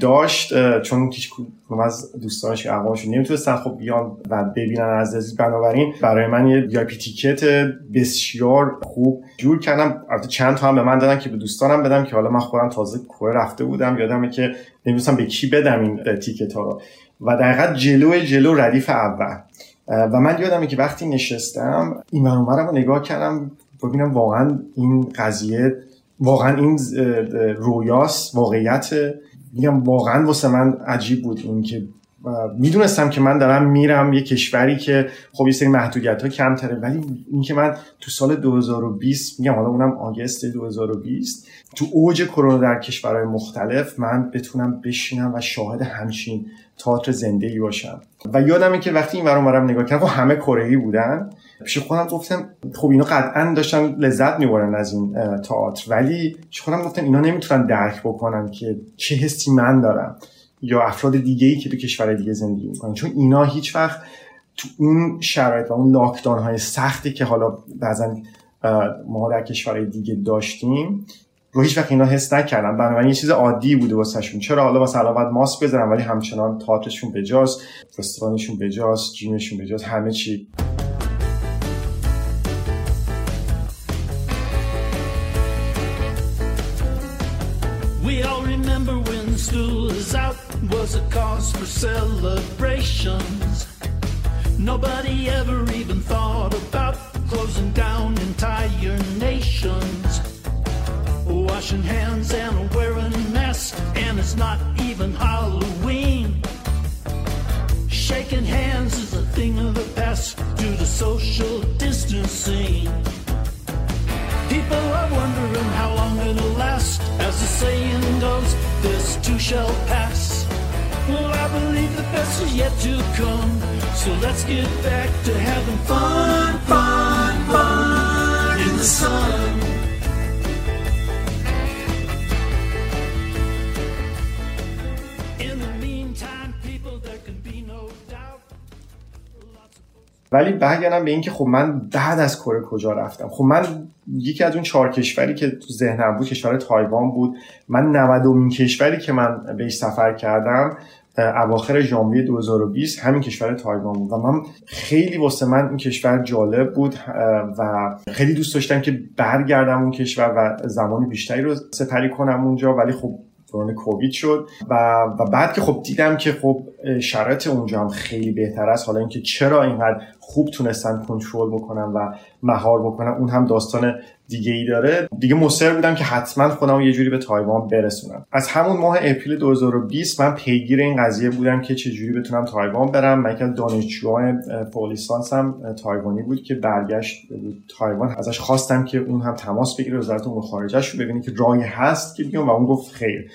داشت چون هیچ کدوم از دوستانش اقوامشون نمی‌تونستن خب بیان و ببینن از عزیز بنابراین برای من یه وی پی تیکت بسیار خوب جور کردم. البته چند تا هم به من دادن که به دوستانم بدم که حالا من خودم تازه کوه رفته بودم. یادمه که نمی‌دونستم به کی بدم این تیکت ها رو. و در جلو جلو ردیف اول. و من یادمه که وقتی نشستم این رو نگاه کردم ببینم واقعا این قضیه واقعا این رویاست واقعیت میگم واقعا واسه من عجیب بود این که می‌دونستم که من دارم میرم یه کشوری که خب یه سری محدودیت ها کمتره ولی اینکه من تو سال 2020 میگم حالا اونم آگست 2020 تو اوج کرونا در کشورهای مختلف من بتونم بشینم و شاهد همچین تئاتر زنده ای باشم. و یادمه که وقتی این ورم نگاه کردم خب همه کره بودن. پیش خودم گفتم خب اینا قطعا داشتن لذت می‌برن از این تئاتر. ولی پیش خودم گفتم اینا نمی‌تونن درک بکنن که چه حسی من دارم. یا افراد دیگه ای که تو کشور دیگه زندگی می‌کنن. چون اینا هیچ وقت تو اون شرایط و اون لاکدان های سختی که حالا بعضا ما در کشورهای دیگه داشتیم رو هیچ وقت اینا حس نکردن. بنابراین یه چیز عادی بوده واسهشون. چرا؟ حالا مثلا باید ماسک بزنن ولی همچنان تئاترشون بجاست رستورانشون بجاست جیمشون بجاست همه چی. Was a cause for celebrations. Nobody ever even thought about closing down entire nations. Washing hands and wearing masks, and it's not even Halloween. Shaking hands is a thing of the past due to social distancing. People are wondering how long it'll last. As the saying goes, this too shall pass. Well, I believe the best is yet to come. So let's get back to having fun, fun, fun in the sun. ولی برگردم به اینکه خب من بعد از کره کجا رفتم؟ خب من یکی از اون چهار کشوری که تو ذهنم بود کشور تایوان بود. من 90 کشوری که من بهش سفر کردم اواخر ژانویه 2020 همین کشور تایوان بود. و من خیلی واسه من این کشور جالب بود و خیلی دوست داشتم که برگردم اون کشور و زمان بیشتری رو سپری کنم اونجا. ولی خب دوران کووید شد و, و بعد که خب دیدم که خب شرایط اونجا هم خیلی بهتر است. حالا اینکه چرا اینقدر خوب تونستن کنترل بکنن و مهار بکنن اون هم داستان دیگه ای داره. دیگه مصر بودم که حتما خودم یه جوری به تایوان برسونم. از همون ماه April 2020 من پیگیر این قضیه بودم که چه جوری بتونم تایوان برم. من از دانشجوهام هم تایوانی بود که برگشته بود تایوان. ازش خواستم که اون هم تماس بگیره وزارت امور خارجه رو ببینه که راهی هست که بیام و اون گفت خیر.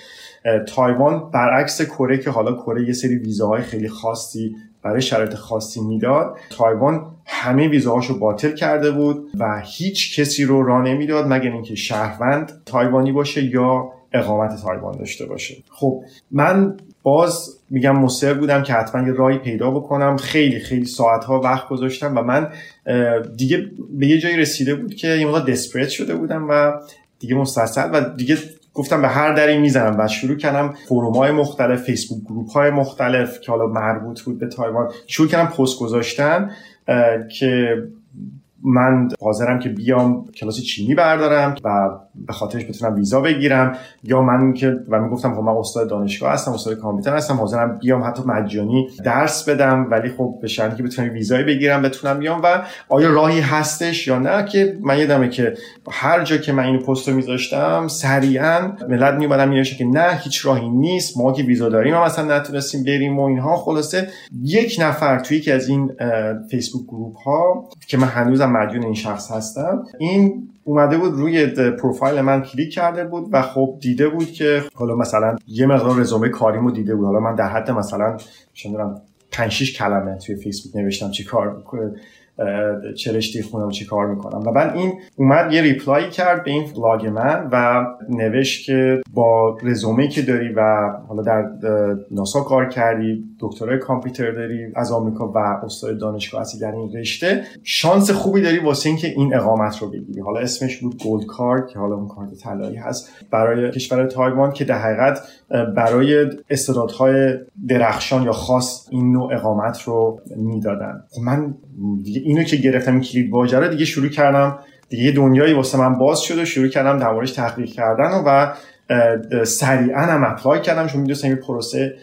تایوان برعکس کره که حالا کره یه سری ویزاهای خیلی خاصی برای شرایط خاصی می‌داد. تایوان همه ویزاهاشو باطل کرده بود و هیچ کسی رو راه نمی‌داد مگر اینکه شهروند تایوانی باشه یا اقامت تایوان داشته باشه. خب من باز میگم مصر بودم که حتما یه راهی پیدا بکنم. خیلی خیلی ساعت ها وقت گذاشتم و من دیگه به یه جایی رسیده بود که یه مقدار دسپریت شده بودم و دیگه مستصل و دیگه گفتم به هر دری می‌زنم و شروع کردم فروم های مختلف فیسبوک گروپ های مختلف که حالا مربوط بود به تایوان شروع کردم پست گذاشتن که من حاضرم که بیام کلاس چینی بردارم و به خاطرش بتونم ویزا بگیرم. یا من که و می‌گفتم خب من استاد دانشگاه هستم استاد کامپیوتر هستم حاضرم بیام حتی مجانی درس بدم ولی خب به شرطی که بتونم ویزای بگیرم بتونم بیام. و آیا راهی هستش یا نه که من یادمه که هر جا که من این پست رو میذاشتم سریعا ملت میومدن مینوشتن که نه هیچ راهی نیست ما که ویزا داریم ما مثلا نتونستیم بریم و اینها. خلاصه یک نفر توی یکی از این فیسبوک گروپ ها که من هنوزم مدیون این شخص هستم. این اومده بود روی پروفایل من کلیک کرده بود و خب دیده بود که حالا مثلا یه مقدار رزومه کاریمو دیده بود. حالا من در حد مثلا چندم 5 6 کلمه توی فیسبوک نوشتم چی کار چه رشته خونم چی کار می‌کنم. و بعد این اومد یه reply کرد به این vlog من و نوشت که با رزومه که داری و حالا در ناسا کار کردی دکترای کامپیوتر داری از آمریکا و استاد دانشگاه هستی در این رشته. شانس خوبی داری واسه اینکه این اقامت رو بگیری. حالا اسمش بود Gold Card که حالا اون کارت طلایی هست برای کشور تایوان که در حقیقت برای استعدادهای درخشان یا خاص این نوع اقامت رو می‌دادن. من دیگه اینو که گرفتم این کلید واژه دیگه شروع کردم. دیگه دنیایی واسه من باز شد و شروع کردم در تحقیق کردن و سریعا هم apply کردم چون می‌دونستم این پروسه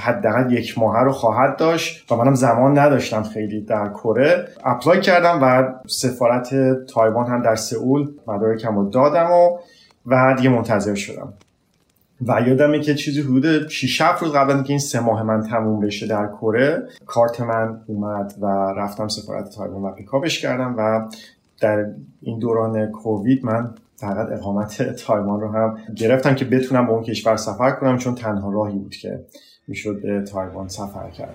حداقل یک ماه رو خواهد داشت و منم زمان نداشتم خیلی در کره. apply کردم و سفارت تایوان هم در سئول مدارکم رو دادم و و دیگه منتظر شدم. و یادمه که چیزی حدود 6 روز قبل اینکه این سه ماه من تموم بشه در کره کارت من اومد و رفتم سفارت تایوان و پیکاپش کردم و در این دوران کووید من فقط اقامت تایوان رو هم گرفتم که بتونم به اون کشور سفر کنم چون تنها راهی بود که می‌شد به تایوان سفر کرد.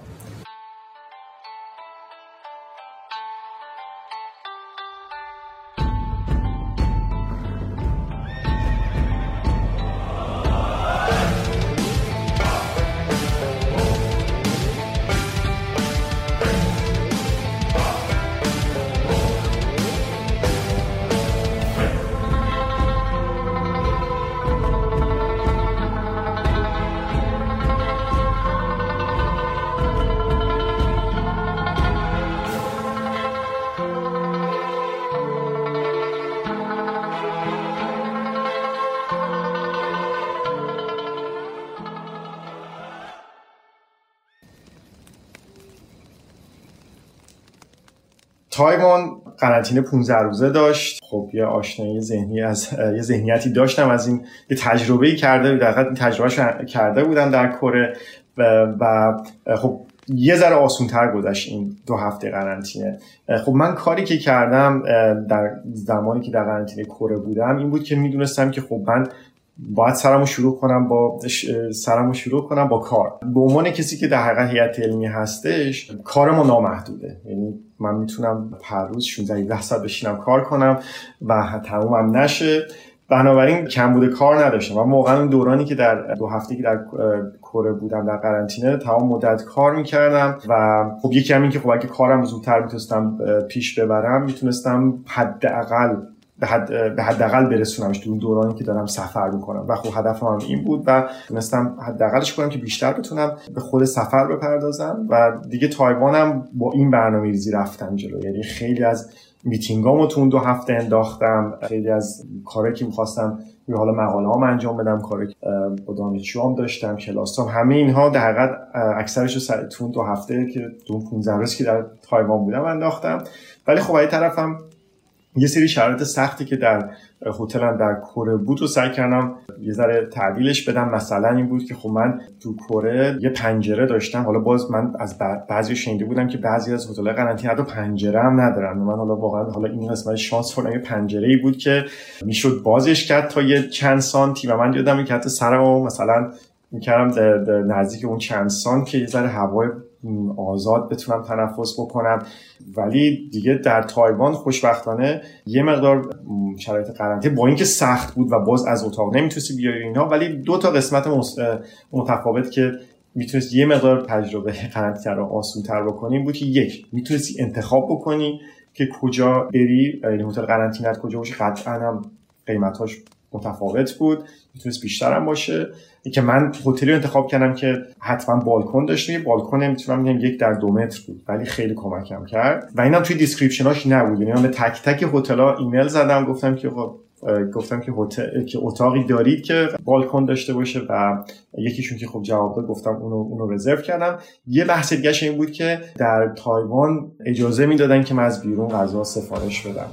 قرنطینه 15 روزه داشت. خب یه آشنایی ذهنی از یه ذهنیتی داشتم از این یه تجربه کرده در این تجربه کرده بودم در کره و, و خب یه ذره آسون تر گذشت این دو هفته قرنطینه. خب من کاری که کردم در زمانی که در قرنطینه کره بودم این بود که می‌دونستم که خب من باید سرمو شروع کنم با سرمو شروع کنم با کار. به عنوان کسی که در حقیقت هیئت علمی هستش کارمو نامحدوده. یعنی من می‌تونم هر روز 16 17 ساعت بشینم کار کنم و تمومم نشه. بنابراین کمبود کار نداشتم. و موقع اون دورانی که در دو هفته که در کره بودم در قرنطینه تمام مدت کار می‌کردم و خب یکی همین که خب اگه کارم زودتر می‌تونستم پیش ببرم می‌تونستم حداقل به حد به حداقل برسونمش تو اون دورانی که دارم سفر می‌کنم. و خب هدفم هم این بود و تونستم حداقلش کنم که بیشتر بتونم به خود سفر بپردازم و دیگه تایوانم با این برنامه‌ریزی رفتم جلو. یعنی خیلی از میتینگامو تو اون دو هفته انداختم. خیلی از کارهایی که می‌خواستم یا حالا مقاله هم انجام بدم کاری با دانشجوام داشتم کلاسام همه اینها در حقیقت اکثرش رو تو دو هفته که تو 15 روز که در تایوان بودم انداختم. ولی خب این طرفم یه سری شرایط سختی که در هتلم در کره بود رو سعی کردم یه ذره تعدیلش بدم. مثلا این بود که خب من تو کره یه پنجره داشتم. حالا باز من از بعضی شنیده بودم که بعضی از هتل قرنطینه حتی پنجره هم ندارن. من حالا واقعا حالا این قسمت شانس خوردم. یه پنجره ای بود که می‌شد بازش کرد تا یه چند سانتی و من یادم که حتی سرمو مثلا می‌کردم نزدیک اون چند سانت که یه ذره هوای آزاد بتونم تنفس بکنم. ولی دیگه در تایوان خوشبختانه یه مقدار شرایط قرنطینه با اینکه سخت بود و باز از اتاق نمی‌تونستی بیاری اینا ولی دو تا قسمت متفاوت که می‌تونستی یه مقدار تجربه قرنطینه رو آسون تر بکنی بود که یک می‌تونستی انتخاب بکنی که کجا بری یعنی هتل قرنطینه کجا باشه. قطعا هم قیمتاش متفاوت بود می‌تونست بیشتر هم باشه. که من هتلی رو انتخاب کردم که حتما بالکن داشته یه بالکن می‌تونم بگم یک در دو متر بود ولی خیلی کمکم کرد. و اینم توی description اش نبود. یعنی من به تک تک هتل‌ها ایمیل زدم گفتم که خب گفتم که هتل که اتاقی دارید که بالکن داشته باشه و یکیشون که خب جواب داد گفتم اونو اونو رزرو کردم. یه بحث دیگه این بود که در تایوان اجازه می‌دادن که من از بیرون غذا سفارش بدم.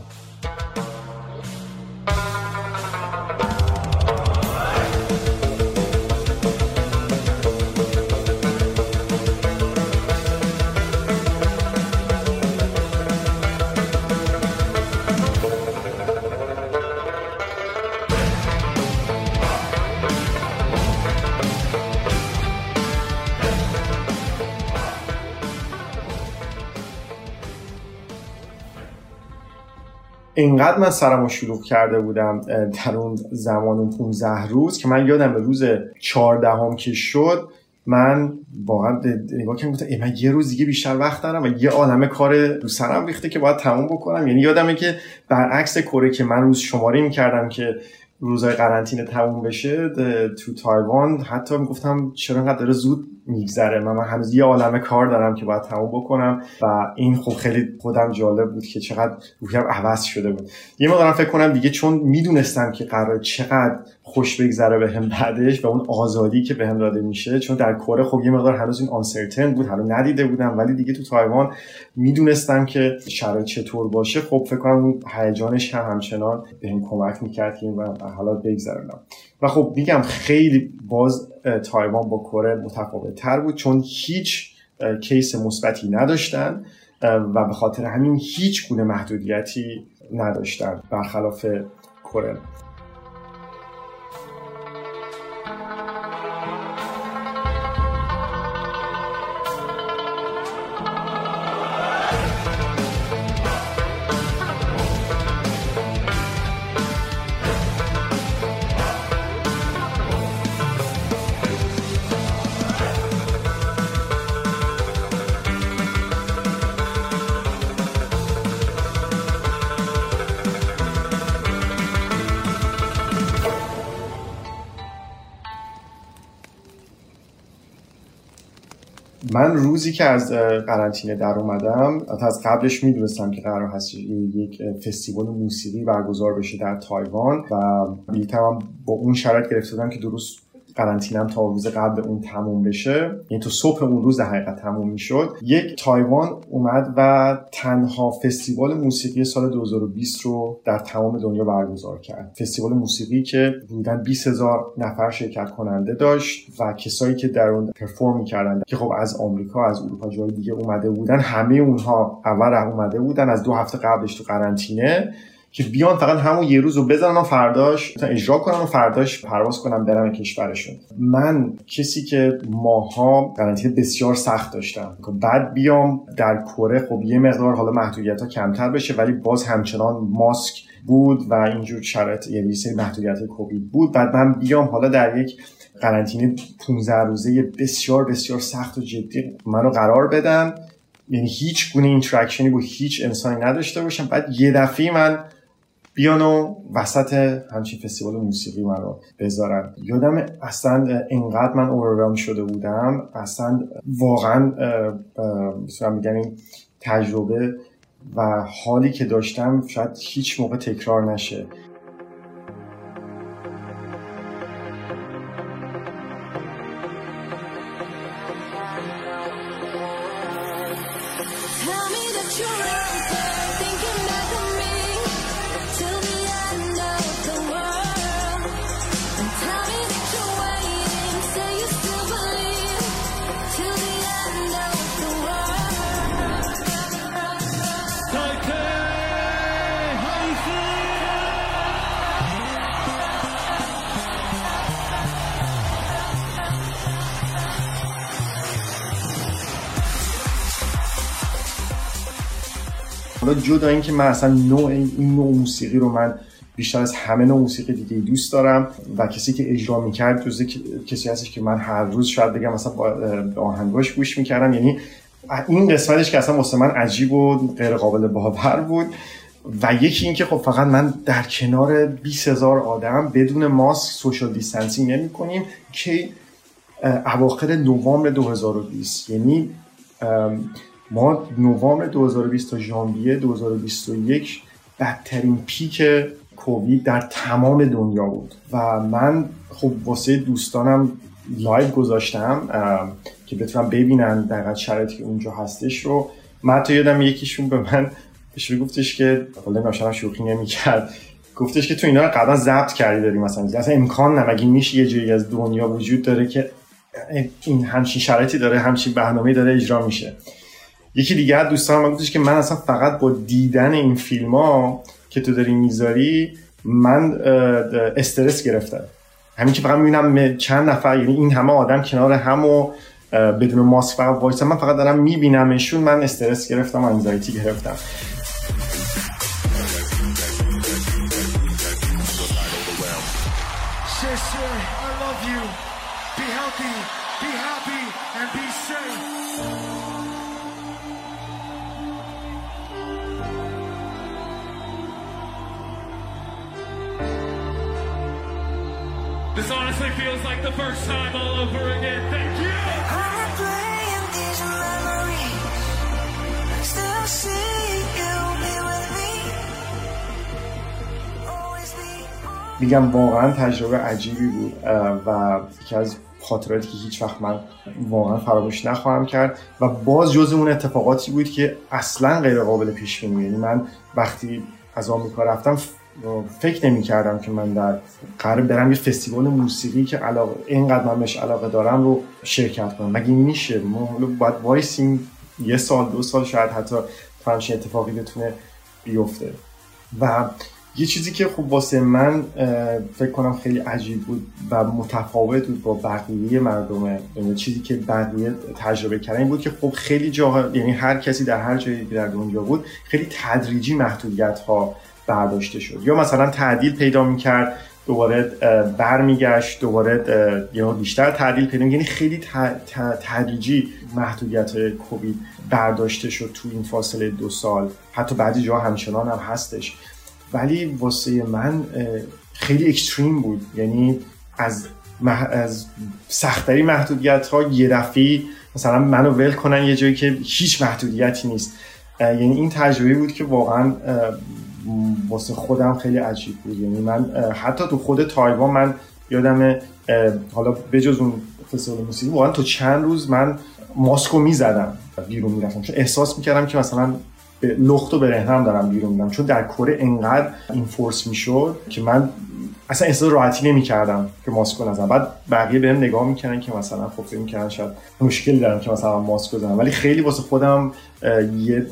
اینقدر من سرمو شلوغ کرده بودم در اون زمان اون 15 روز که من یادم به روز 14 هم که شد من واقعا نگاه کردم گفتم من یه روز دیگه بیشتر وقت دارم و یه عالمه کار رو سرم ریخته که باید تموم بکنم. یعنی یادمه که برعکس کره که من روز شماری می‌کردم که روزای قرنطینه تموم بشه تو تایوان حتی می‌گفتم چرا اینقدر داره زود میگذره. من, من هنوز یه عالمه کار دارم که باید تموم بکنم و این خب خیلی خودم جالب بود که چقدر روحیم عوض شده بود. یه مقدارم فکر کنم دیگه چون می‌دونستم که قرار چقدر خوش بگذره به هم بعدش و اون آزادی که بهم داده میشه. چون در کره خب یه مقدار هنوز این آنسرتن بود هنوز ندیده بودم ولی دیگه تو تایوان می‌دونستم که شرایط چطور باشه. خب فکر کنم اون هیجانش هم همچنان بهم کمک می‌کرد که و حالا بگذرونم. و خب میگم خیلی باز تایوان با کره متفاوت تر بود چون هیچ کیس مثبتی نداشتن و به خاطر همین هیچ گونه محدودیتی نداشتن برخلاف کره. من روزی که از قرنطینه در اومدم از قبلش می‌دونستم که قرار هست یک فستیوال موسیقی برگزار بشه در تایوان و بلیطم با اون شرط گرفته بودم که درست قرنطینم تا روز قبل اون تموم بشه یعنی تو صبح اون روز حقیقت تموم می‌شد یک تایوان اومد و تنها فستیوال موسیقی سال 2020 رو در تمام دنیا برگزار کرد. فستیوال موسیقی که بودن 20 هزار نفر شرکت کننده داشت و کسایی که در اون پرفورم می‌کردن که خب از آمریکا از اروپا جای دیگه اومده بودن همه اونها اول اومده بودن از دو هفته قبلش تو قرنطینه. که بیان فقط همون یه روز رو بزنن و فرداش اجرا کنن و فرداش پرواز کنن برن کشورشون. من کسی که ماها قرنطینه بسیار سخت داشتم. بعد بیام در کره خب یه مقدار حالا محدودیت ها کمتر بشه ولی باز همچنان ماسک بود و اینجور شرایط یه سری محدودیت کووید بود. بعد من بیام حالا در یک قرنطینه 15 روزه بسیار بسیار سخت و جدی منو قرار بدن. یعنی هیچ گونه interaction ی با هیچ انسانی نداشته باشم. بعد یه دفعه من بیان و وسط همچین فستیوال موسیقی من رو بذارن. یادم اصلا انقدر من overwhelmed شده بودم اصلا واقعا میگن این تجربه و حالی که داشتم شاید هیچ موقع تکرار نشه. حالا جدا اینکه من اصلا نوع این نوع موسیقی رو من بیشتر از همه نوع موسیقی دیگه دوست دارم و کسی که اجرا می‌کرد جزء کسی هستش که من هر روز شاید بگم مثلا با آهنگاش گوش می‌کردم. یعنی این قسمتش که اصلا واسه من عجیب و غیر قابل باور بود. و یکی اینکه خب فقط من در کنار 20 هزار آدم بدون ماسک social distancing نمی کنیم که اواخر نوامبر 2020 یعنی ما نوامبر 2020 تا ژانویه 2021 بدترین پیک کووید در تمام دنیا بود. و من خب واسه دوستانم live گذاشتم که بتونم ببینن دقیقا شرایطی که اونجا هستش رو. من حتی یادم یکیشون به من بهش گفتش که حالا ناشرم شوخی نمی‌کرد. گفتش که تو اینا قبلا ضبط کردی داری مثلا. اصلا امکان نه مگه میشه یه جایی از دنیا وجود داره که این همچین شرایطی داره همچین برنامه داره اجرا میشه. یکی دیگه از دوستان من گفتش که من اصلا فقط با دیدن این فیلم ها که تو داری می‌ذاری من استرس گرفتم. همین که فقط می‌بینم چند نفر یعنی این همه آدم کنار هم و بدون ماسک فقط وایسن. من فقط دارم میبینمشون من استرس گرفتم انزایتی گرفتم. This honestly feels like the first time all over again. Thank you. I'm replaying these memories. Still see you be with me. Always be میگم واقعا تجربه عجیبی بود و یکی از خاطراتی که هیچ وقت من واقعا فراموش نخواهم کرد و باز جز اون اتفاقاتی بود که اصلا غیر قابل پیش بینی یعنی من وقتی از آمریکا رفتم فکر نمی کردم که من در قرار برم یه فستیوال موسیقی که علاقه اینقدر من بهش علاقه دارم رو شرکت کنم. مگه میشه؟ ما باید وایسیم یه سال دو سال شاید حتی همچین اتفاقی بتونه بیفته. و یه چیزی که خب واسه من فکر کنم خیلی عجیب بود و متفاوت بود با بقیه مردم یعنی چیزی که بقیه تجربه کردن بود که خب خیلی جاها یعنی هر کسی در هر جایی در دنیا بود خیلی تدریجی محدودیت ها برداشته شد. یا مثلا تعدیل پیدا می‌کرد دوباره برمیگشت دوباره یا بیشتر تعدیل پیدا یعنی خیلی تدریجی محدودیت کووید برداشته شد تو این فاصله دو سال. حتی بعضی جا همچنان هم هستش. ولی واسه من خیلی اکستریم بود. یعنی از از سختترین محدودیت ها یه دفعی مثلا منو ول کنن یه جایی که هیچ محدودیتی نیست. یعنی این تجربه بود که واقعا واسه خودم خیلی عجیب بود. یعنی من حتی تو خود تایوان من یادم حالا بجز اون فستیوال موسیقی واقعا تو چند روز من ماسکو می‌زدم بیرون می‌رفتم. چون احساس می‌کردم که مثلا لخت و برهنم دارم بیرون میدم چون در کره انقدر این فورس می‌شد که من اصلا احساس راحتی نمی‌کردم که ماسکو نزنم. بعد بقیه بهم نگاه می‌کنن که مثلا خب فکر می‌کردن شاید مشکلی دارم که مثلا ماسکو بزنم. ولی خیلی واسه خودم یه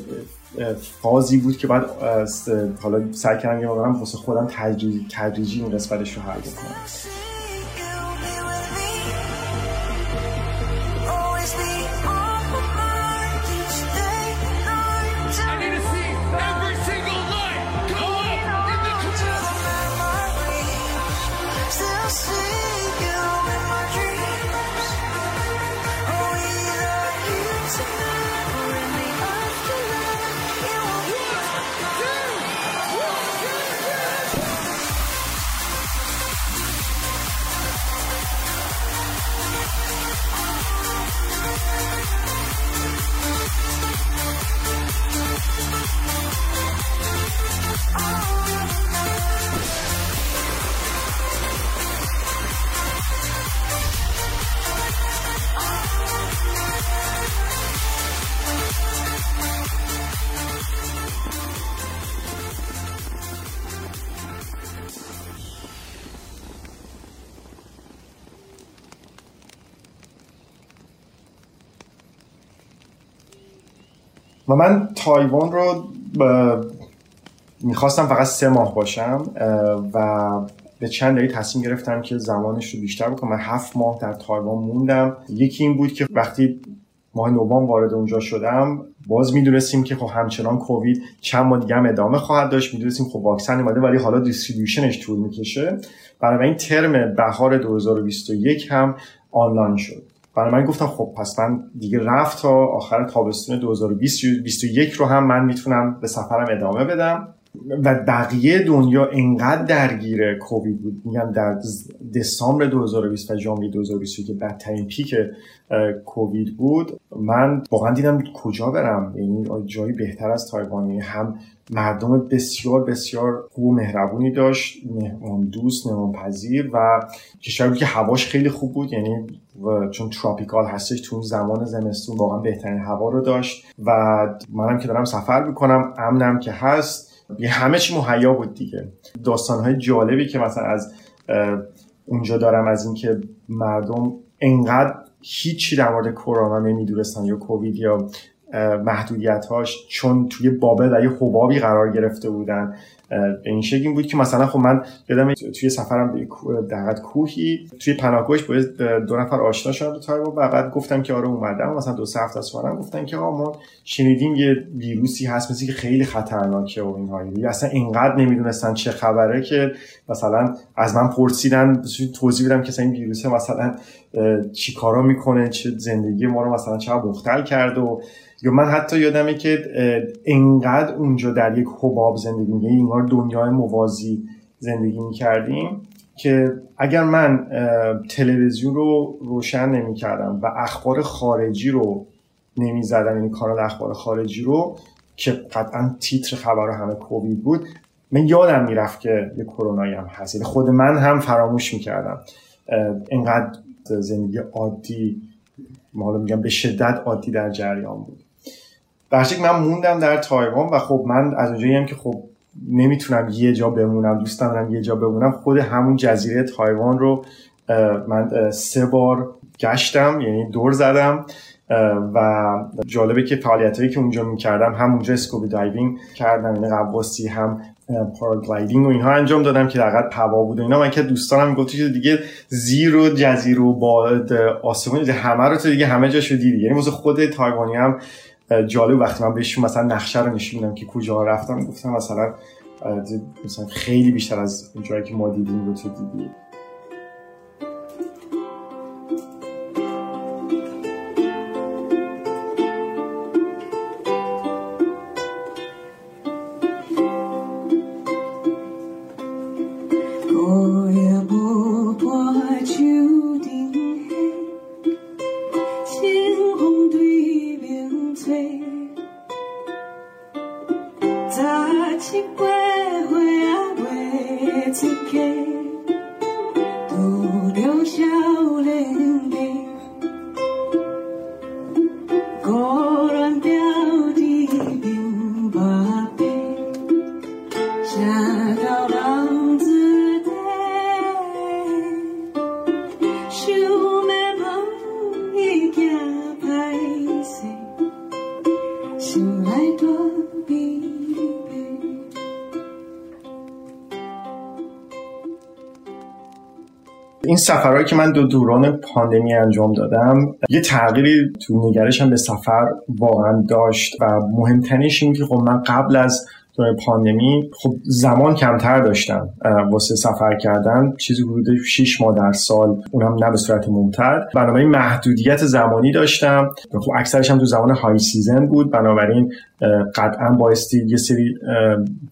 فازی بود که بعد حالا سعی کردم یه واسه خودم تدریجی این قسمتش رو حل بکنم. و من تایوان رو می‌خواستم فقط سه ماه باشم و به چند دلیل تصمیم گرفتم که زمانش رو بیشتر بکنم. من هفت ماه در تایوان موندم. یکی این بود که وقتی ماه نوامبر وارد اونجا شدم باز می‌دونستیم که خب همچنان کووید چند ماه دیگه هم ادامه خواهد داشت. می‌دونستیم خب واکسن اومده ولی حالا distribution ش طول می‌کشه. برای این ترم بهار 2021 هم آنلاین شد. برای من گفتم خب پس من دیگه رفت تا آخر تابستون 2021 رو هم من می‌تونم به سفرم ادامه بدم. و بقیه دنیا انقدر درگیر کووید بود. میگم در دسامبر 2020 و ژانویه 2020 که بدترین پیک کووید بود من واقعا دیدم کجا برم. یعنی جایی بهتر از تایوان. یعنی هم مردم بسیار بسیار خوب و مهربونی داشت مهمان دوست مهمان پذیر و کشوری که هواش خیلی خوب بود یعنی و چون تراپیکال هستش تو زمان زمستون واقعا بهترین هوا رو داشت و منم که دارم سفر می‌کنم امنم که هست یه همه چی مهیا بود دیگه. داستانهای جالبی که مثلا از اونجا دارم از اینکه مردم انقدر هیچی در مورد کرونا نمی‌دونستن یا کووید یا محدودیتهاش چون توی بابل و یه حبابی قرار گرفته بودن. به این شکل بود که مثلا خب من یادم توی سفرم به کوهی توی پناهگاهش با دو نفر آشنا شدم تو و بعد گفتم که آره اومدم. مثلا دو سه هفته من گفتن که آقا ما شنیدیم یه ویروسی هست مثل که خیلی خطرناکه و اینها. اصلا اینقدر نمی‌دونستن چه خبره که مثلا از من پرسیدن توضیح بدم که این ویروس مثلا چی کارا می‌کنه چه زندگی ما رو مثلا چه مختل کرد و یا من حتی یادمه که انقدر اونجا در یک حباب زندگی میگه انگار دنیای موازی زندگی می‌کردیم که اگر من تلویزیون رو روشن نمی‌کردم و اخبار خارجی رو نمی‌زدم یعنی کانال اخبار خارجی رو که قطعا تیتر خبر همه کووید بود من یادم می‌رفت که یه کرونایی هم هست. یعنی خود من هم فراموش می‌کردم. اینقدر زندگی عادی ما میگم به شدت عادی در جریان بود. برشک من موندم در تایوان و خب من از اونجایی هم که خب نمی‌تونم یه جا بمونم دوست دارم یه جا بمونم خود همون جزیره تایوان رو من سه بار گشتم یعنی دور زدم و جالبه که فعالیت هایی که اونجا می‌کردم هم اونجا scuba diving کردم یعنی غواصی هم paragliding و اینها انجام دادم که در هوا بود و اینا. من که دوستانم می‌گفت که دیگه زیر و جزیره و باد آسمون همه رو تو دیگه همه جاشو دیدی. یعنی واسه خود تایوانی هم جالب وقتی من بهشون مثلا نقشه رو نشون میدم که کجا رفتم گفتم مثلا مثلا خیلی بیشتر از اون جایی که ما دیدیم رو تو دیدی. سفرهایی که من دو دوران پاندمی انجام دادم یه تغییری تو نگرشم به سفر واقعا داشت و مهمترینش این که خب من قبل از پاندمی خب زمان کمتر داشتم واسه سفر کردن. چیزی حدود 6 ماه در سال اونم نه به صورت ممتد. بنابراین محدودیت زمانی داشتم. خب اکثرش هم تو زمان high season بود. بنابراین قطعا بایستی یه سری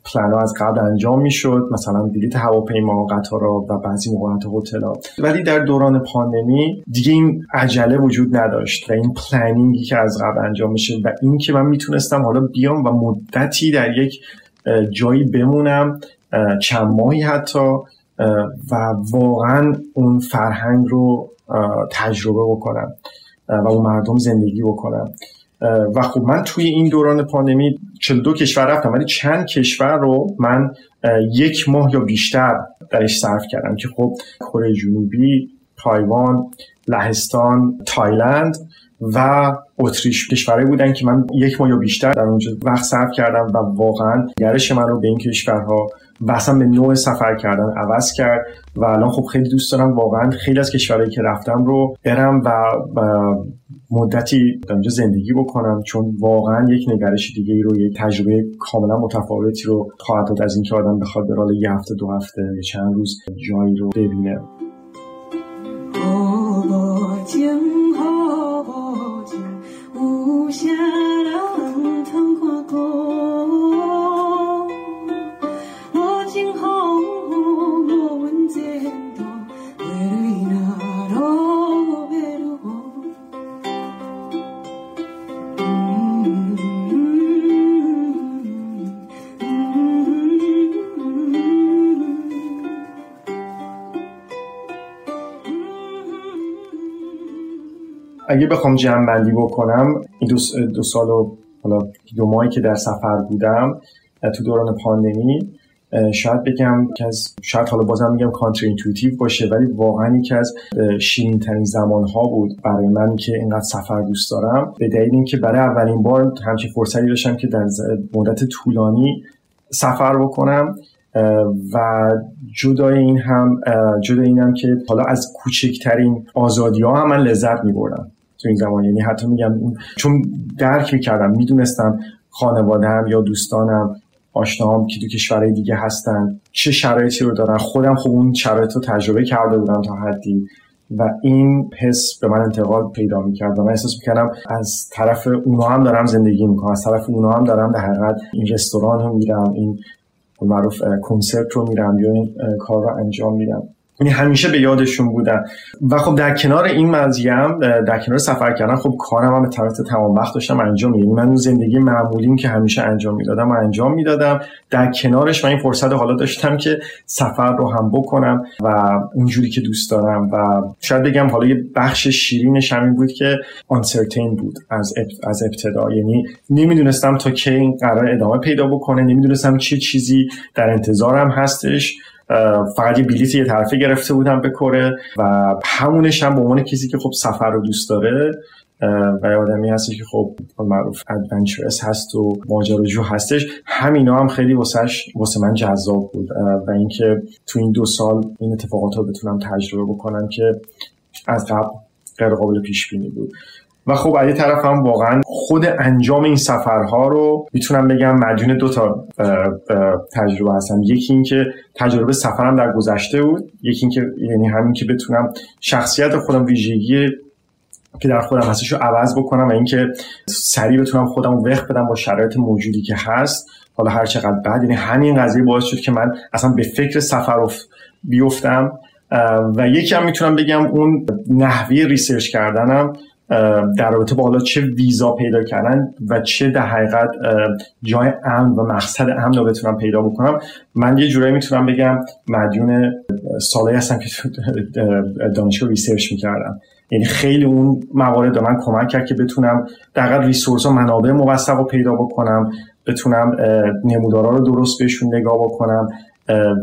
پلن از قبل انجام می‌شد. مثلا بلیت هواپیما قطارا و بعضی موقعات هتل ولی در دوران پاندمی دیگه این عجله وجود نداشت و این پلنینگی که از قبل انجام میشه و این که من می‌تونستم حالا بیام و مدتی در یک جایی بمونم چند ماهی حتی و واقعا اون فرهنگ رو تجربه بکنم و اون مردم زندگی بکنم. و خب من توی این دوران پاندمی دو کشور رفتم ولی چند کشور رو من یک ماه یا بیشتر درش صرف کردم که خب کره جنوبی تایوان لهستان تایلند و اتریش کشورهایی بودن که من یک ماه یا بیشتر در اونجا وقت صرف کردم و واقعا گرش من رو به این کشورها و اصلا به نوع سفر کردن عوض کرد و الان خب خیلی دوست دارم. واقعا خیلی از کشورهایی که رفتم رو برم و, مدتی اونجا زندگی بکنم چون واقعا یک نگرش دیگه ای رو یک تجربه کاملا متفاوتی رو خواهد داد از اینکه آدم بخواد به یه هفته دو هفته چند روز جایی رو ببینه. 无情，无情，有啥人通看顾？اگه بخوام جمع بندی بکنم این دو, دو سال و حالا دو ماهی که در سفر بودم تو دوران پاندمی شاید بگم که از شاید حالا بازم میگم counterintuitive باشه ولی واقعا یکی از شیرین ترین زمان ها بود برای من که اینقدر سفر دوست دارم. به دلیل اینکه برای اولین بار همچین فرصتی داشتم که در مدت طولانی سفر بکنم و جدای این هم جدای این هم که حالا از کوچکترین آزادی ها هم من لذت می بردم تو این زمان. یعنی حتی میگم چون درک می‌کردم می‌دونستم خانوادهم یا دوستانم آشناهام که تو کشورهای دیگه هستن چه شرایطی رو دارن. خودم خب اون شرایط رو تجربه کرده بودم تا حدی و این حس به من انتقال پیدا می‌کرد و من احساس می‌کردم از طرف اونا هم دارم زندگی می‌کنم. از طرف اونا هم دارم در حقیقت این رستوران رو میرم این معروف کنسرت رو میرم یا این کار رو انجام میدم. یعنی همیشه به یادشون بودن. و خب در کنار این مزیه هم در کنار سفر کردن خب کارم هم به طرف تمام وقت داشتم انجام یعنی من اون زندگی معمولیم که همیشه انجام می‌دادم و انجام می‌دادم. در کنارش من این فرصت حالا داشتم که سفر رو هم بکنم و اونجوری که دوست دارم. و شاید بگم حالا یه بخش شیرینش همین بود که آنسرتین بود از از ابتدا. یعنی نمی‌دونستم تا کی این قرار ادامه پیدا بکنه. نمی‌دونستم چه چیزی در انتظارم هستش. فقط یه بلیت یه طرفه گرفته بودم به کره و همونش هم به عنوان کسی که خب سفر رو دوست داره و آدمی هستش که خب معروف ادونچرس هست و ماجراجو هستش همینا هم خیلی واسش واسه من جذاب بود. و اینکه تو این دو سال این اتفاقات رو بتونم تجربه بکنم که از قبل غیر قابل پیش بینی بود. و خب از طرف هم واقعا خود انجام این سفرها رو می‌تونم بگم مدیون دو تا تجربه هستم یکی اینکه تجربه سفرم در گذشته بود یکی اینکه یعنی همین که بتونم شخصیت خودم ویژگی که در خودم هستش رو عوض بکنم و اینکه سریع بتونم خودم رو وقت بدم با شرایط موجودی که هست. حالا هر چقدر بعد یعنی همین قضیه باعث شد که من اصلا به فکر سفر بیفتم. و یکی هم می‌تونم بگم اون نحوی ریسرچ کردنم. در رابطه با حالا چه ویزا پیدا کردن و چه در حقیقت جای امن و مقصد امن رو بتونم پیدا بکنم من یه جورایی می‌تونم بگم مدیون سالایی هستم که دانشگاه research می‌کردم. یعنی خیلی اون موارد به من کمک کرد که بتونم در resource و منابع موثق رو پیدا بکنم بتونم نمودارا رو درست بهشون نگاه بکنم.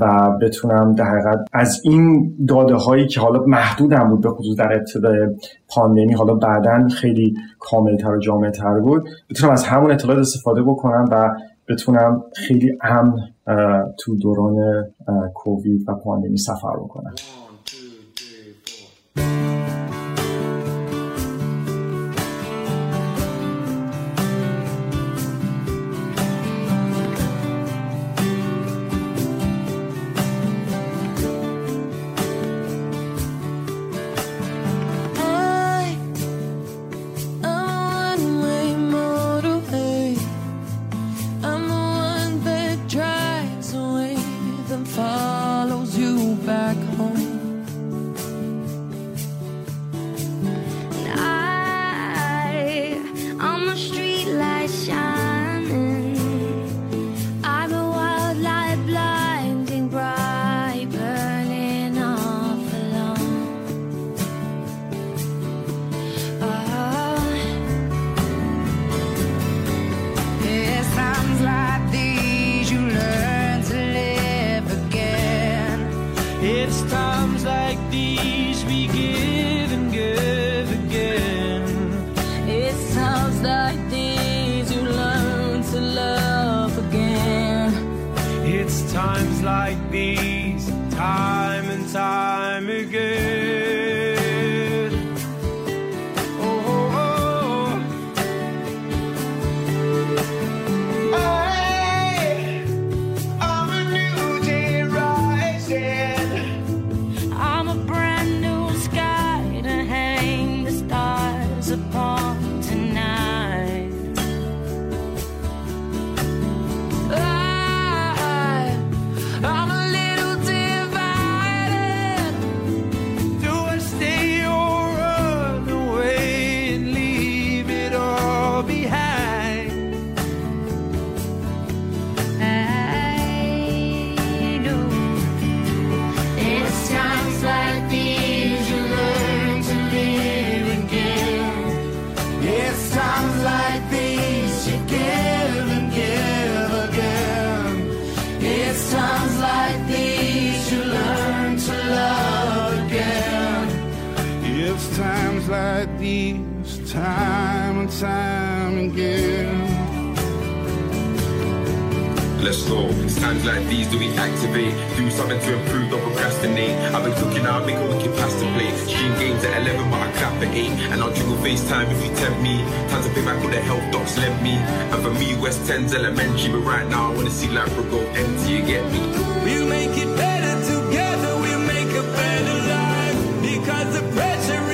و بتونم در حقیقت از این داده هایی که حالا محدودم بود به خصوص در ابتدای پاندمی حالا بعدا خیلی کاملتر و جامعتر بود بتونم از همون اطلاعات استفاده بکنم و بتونم خیلی امن تو دوران کووید و پاندمی سفر بکنم. These might be times like these do we activate? Do something to improve, don't procrastinate. I've been cooking out, make a wicked pasta plate. Stream games at 11, but I clap at 8. And I'll jiggle FaceTime if you tempt me. Time to pay back all the health docs lent me. And for me, West 10's elementary. But right now, I wanna see Labra go empty, you get me? We'll make it better together, we'll make a better life. Because the pressure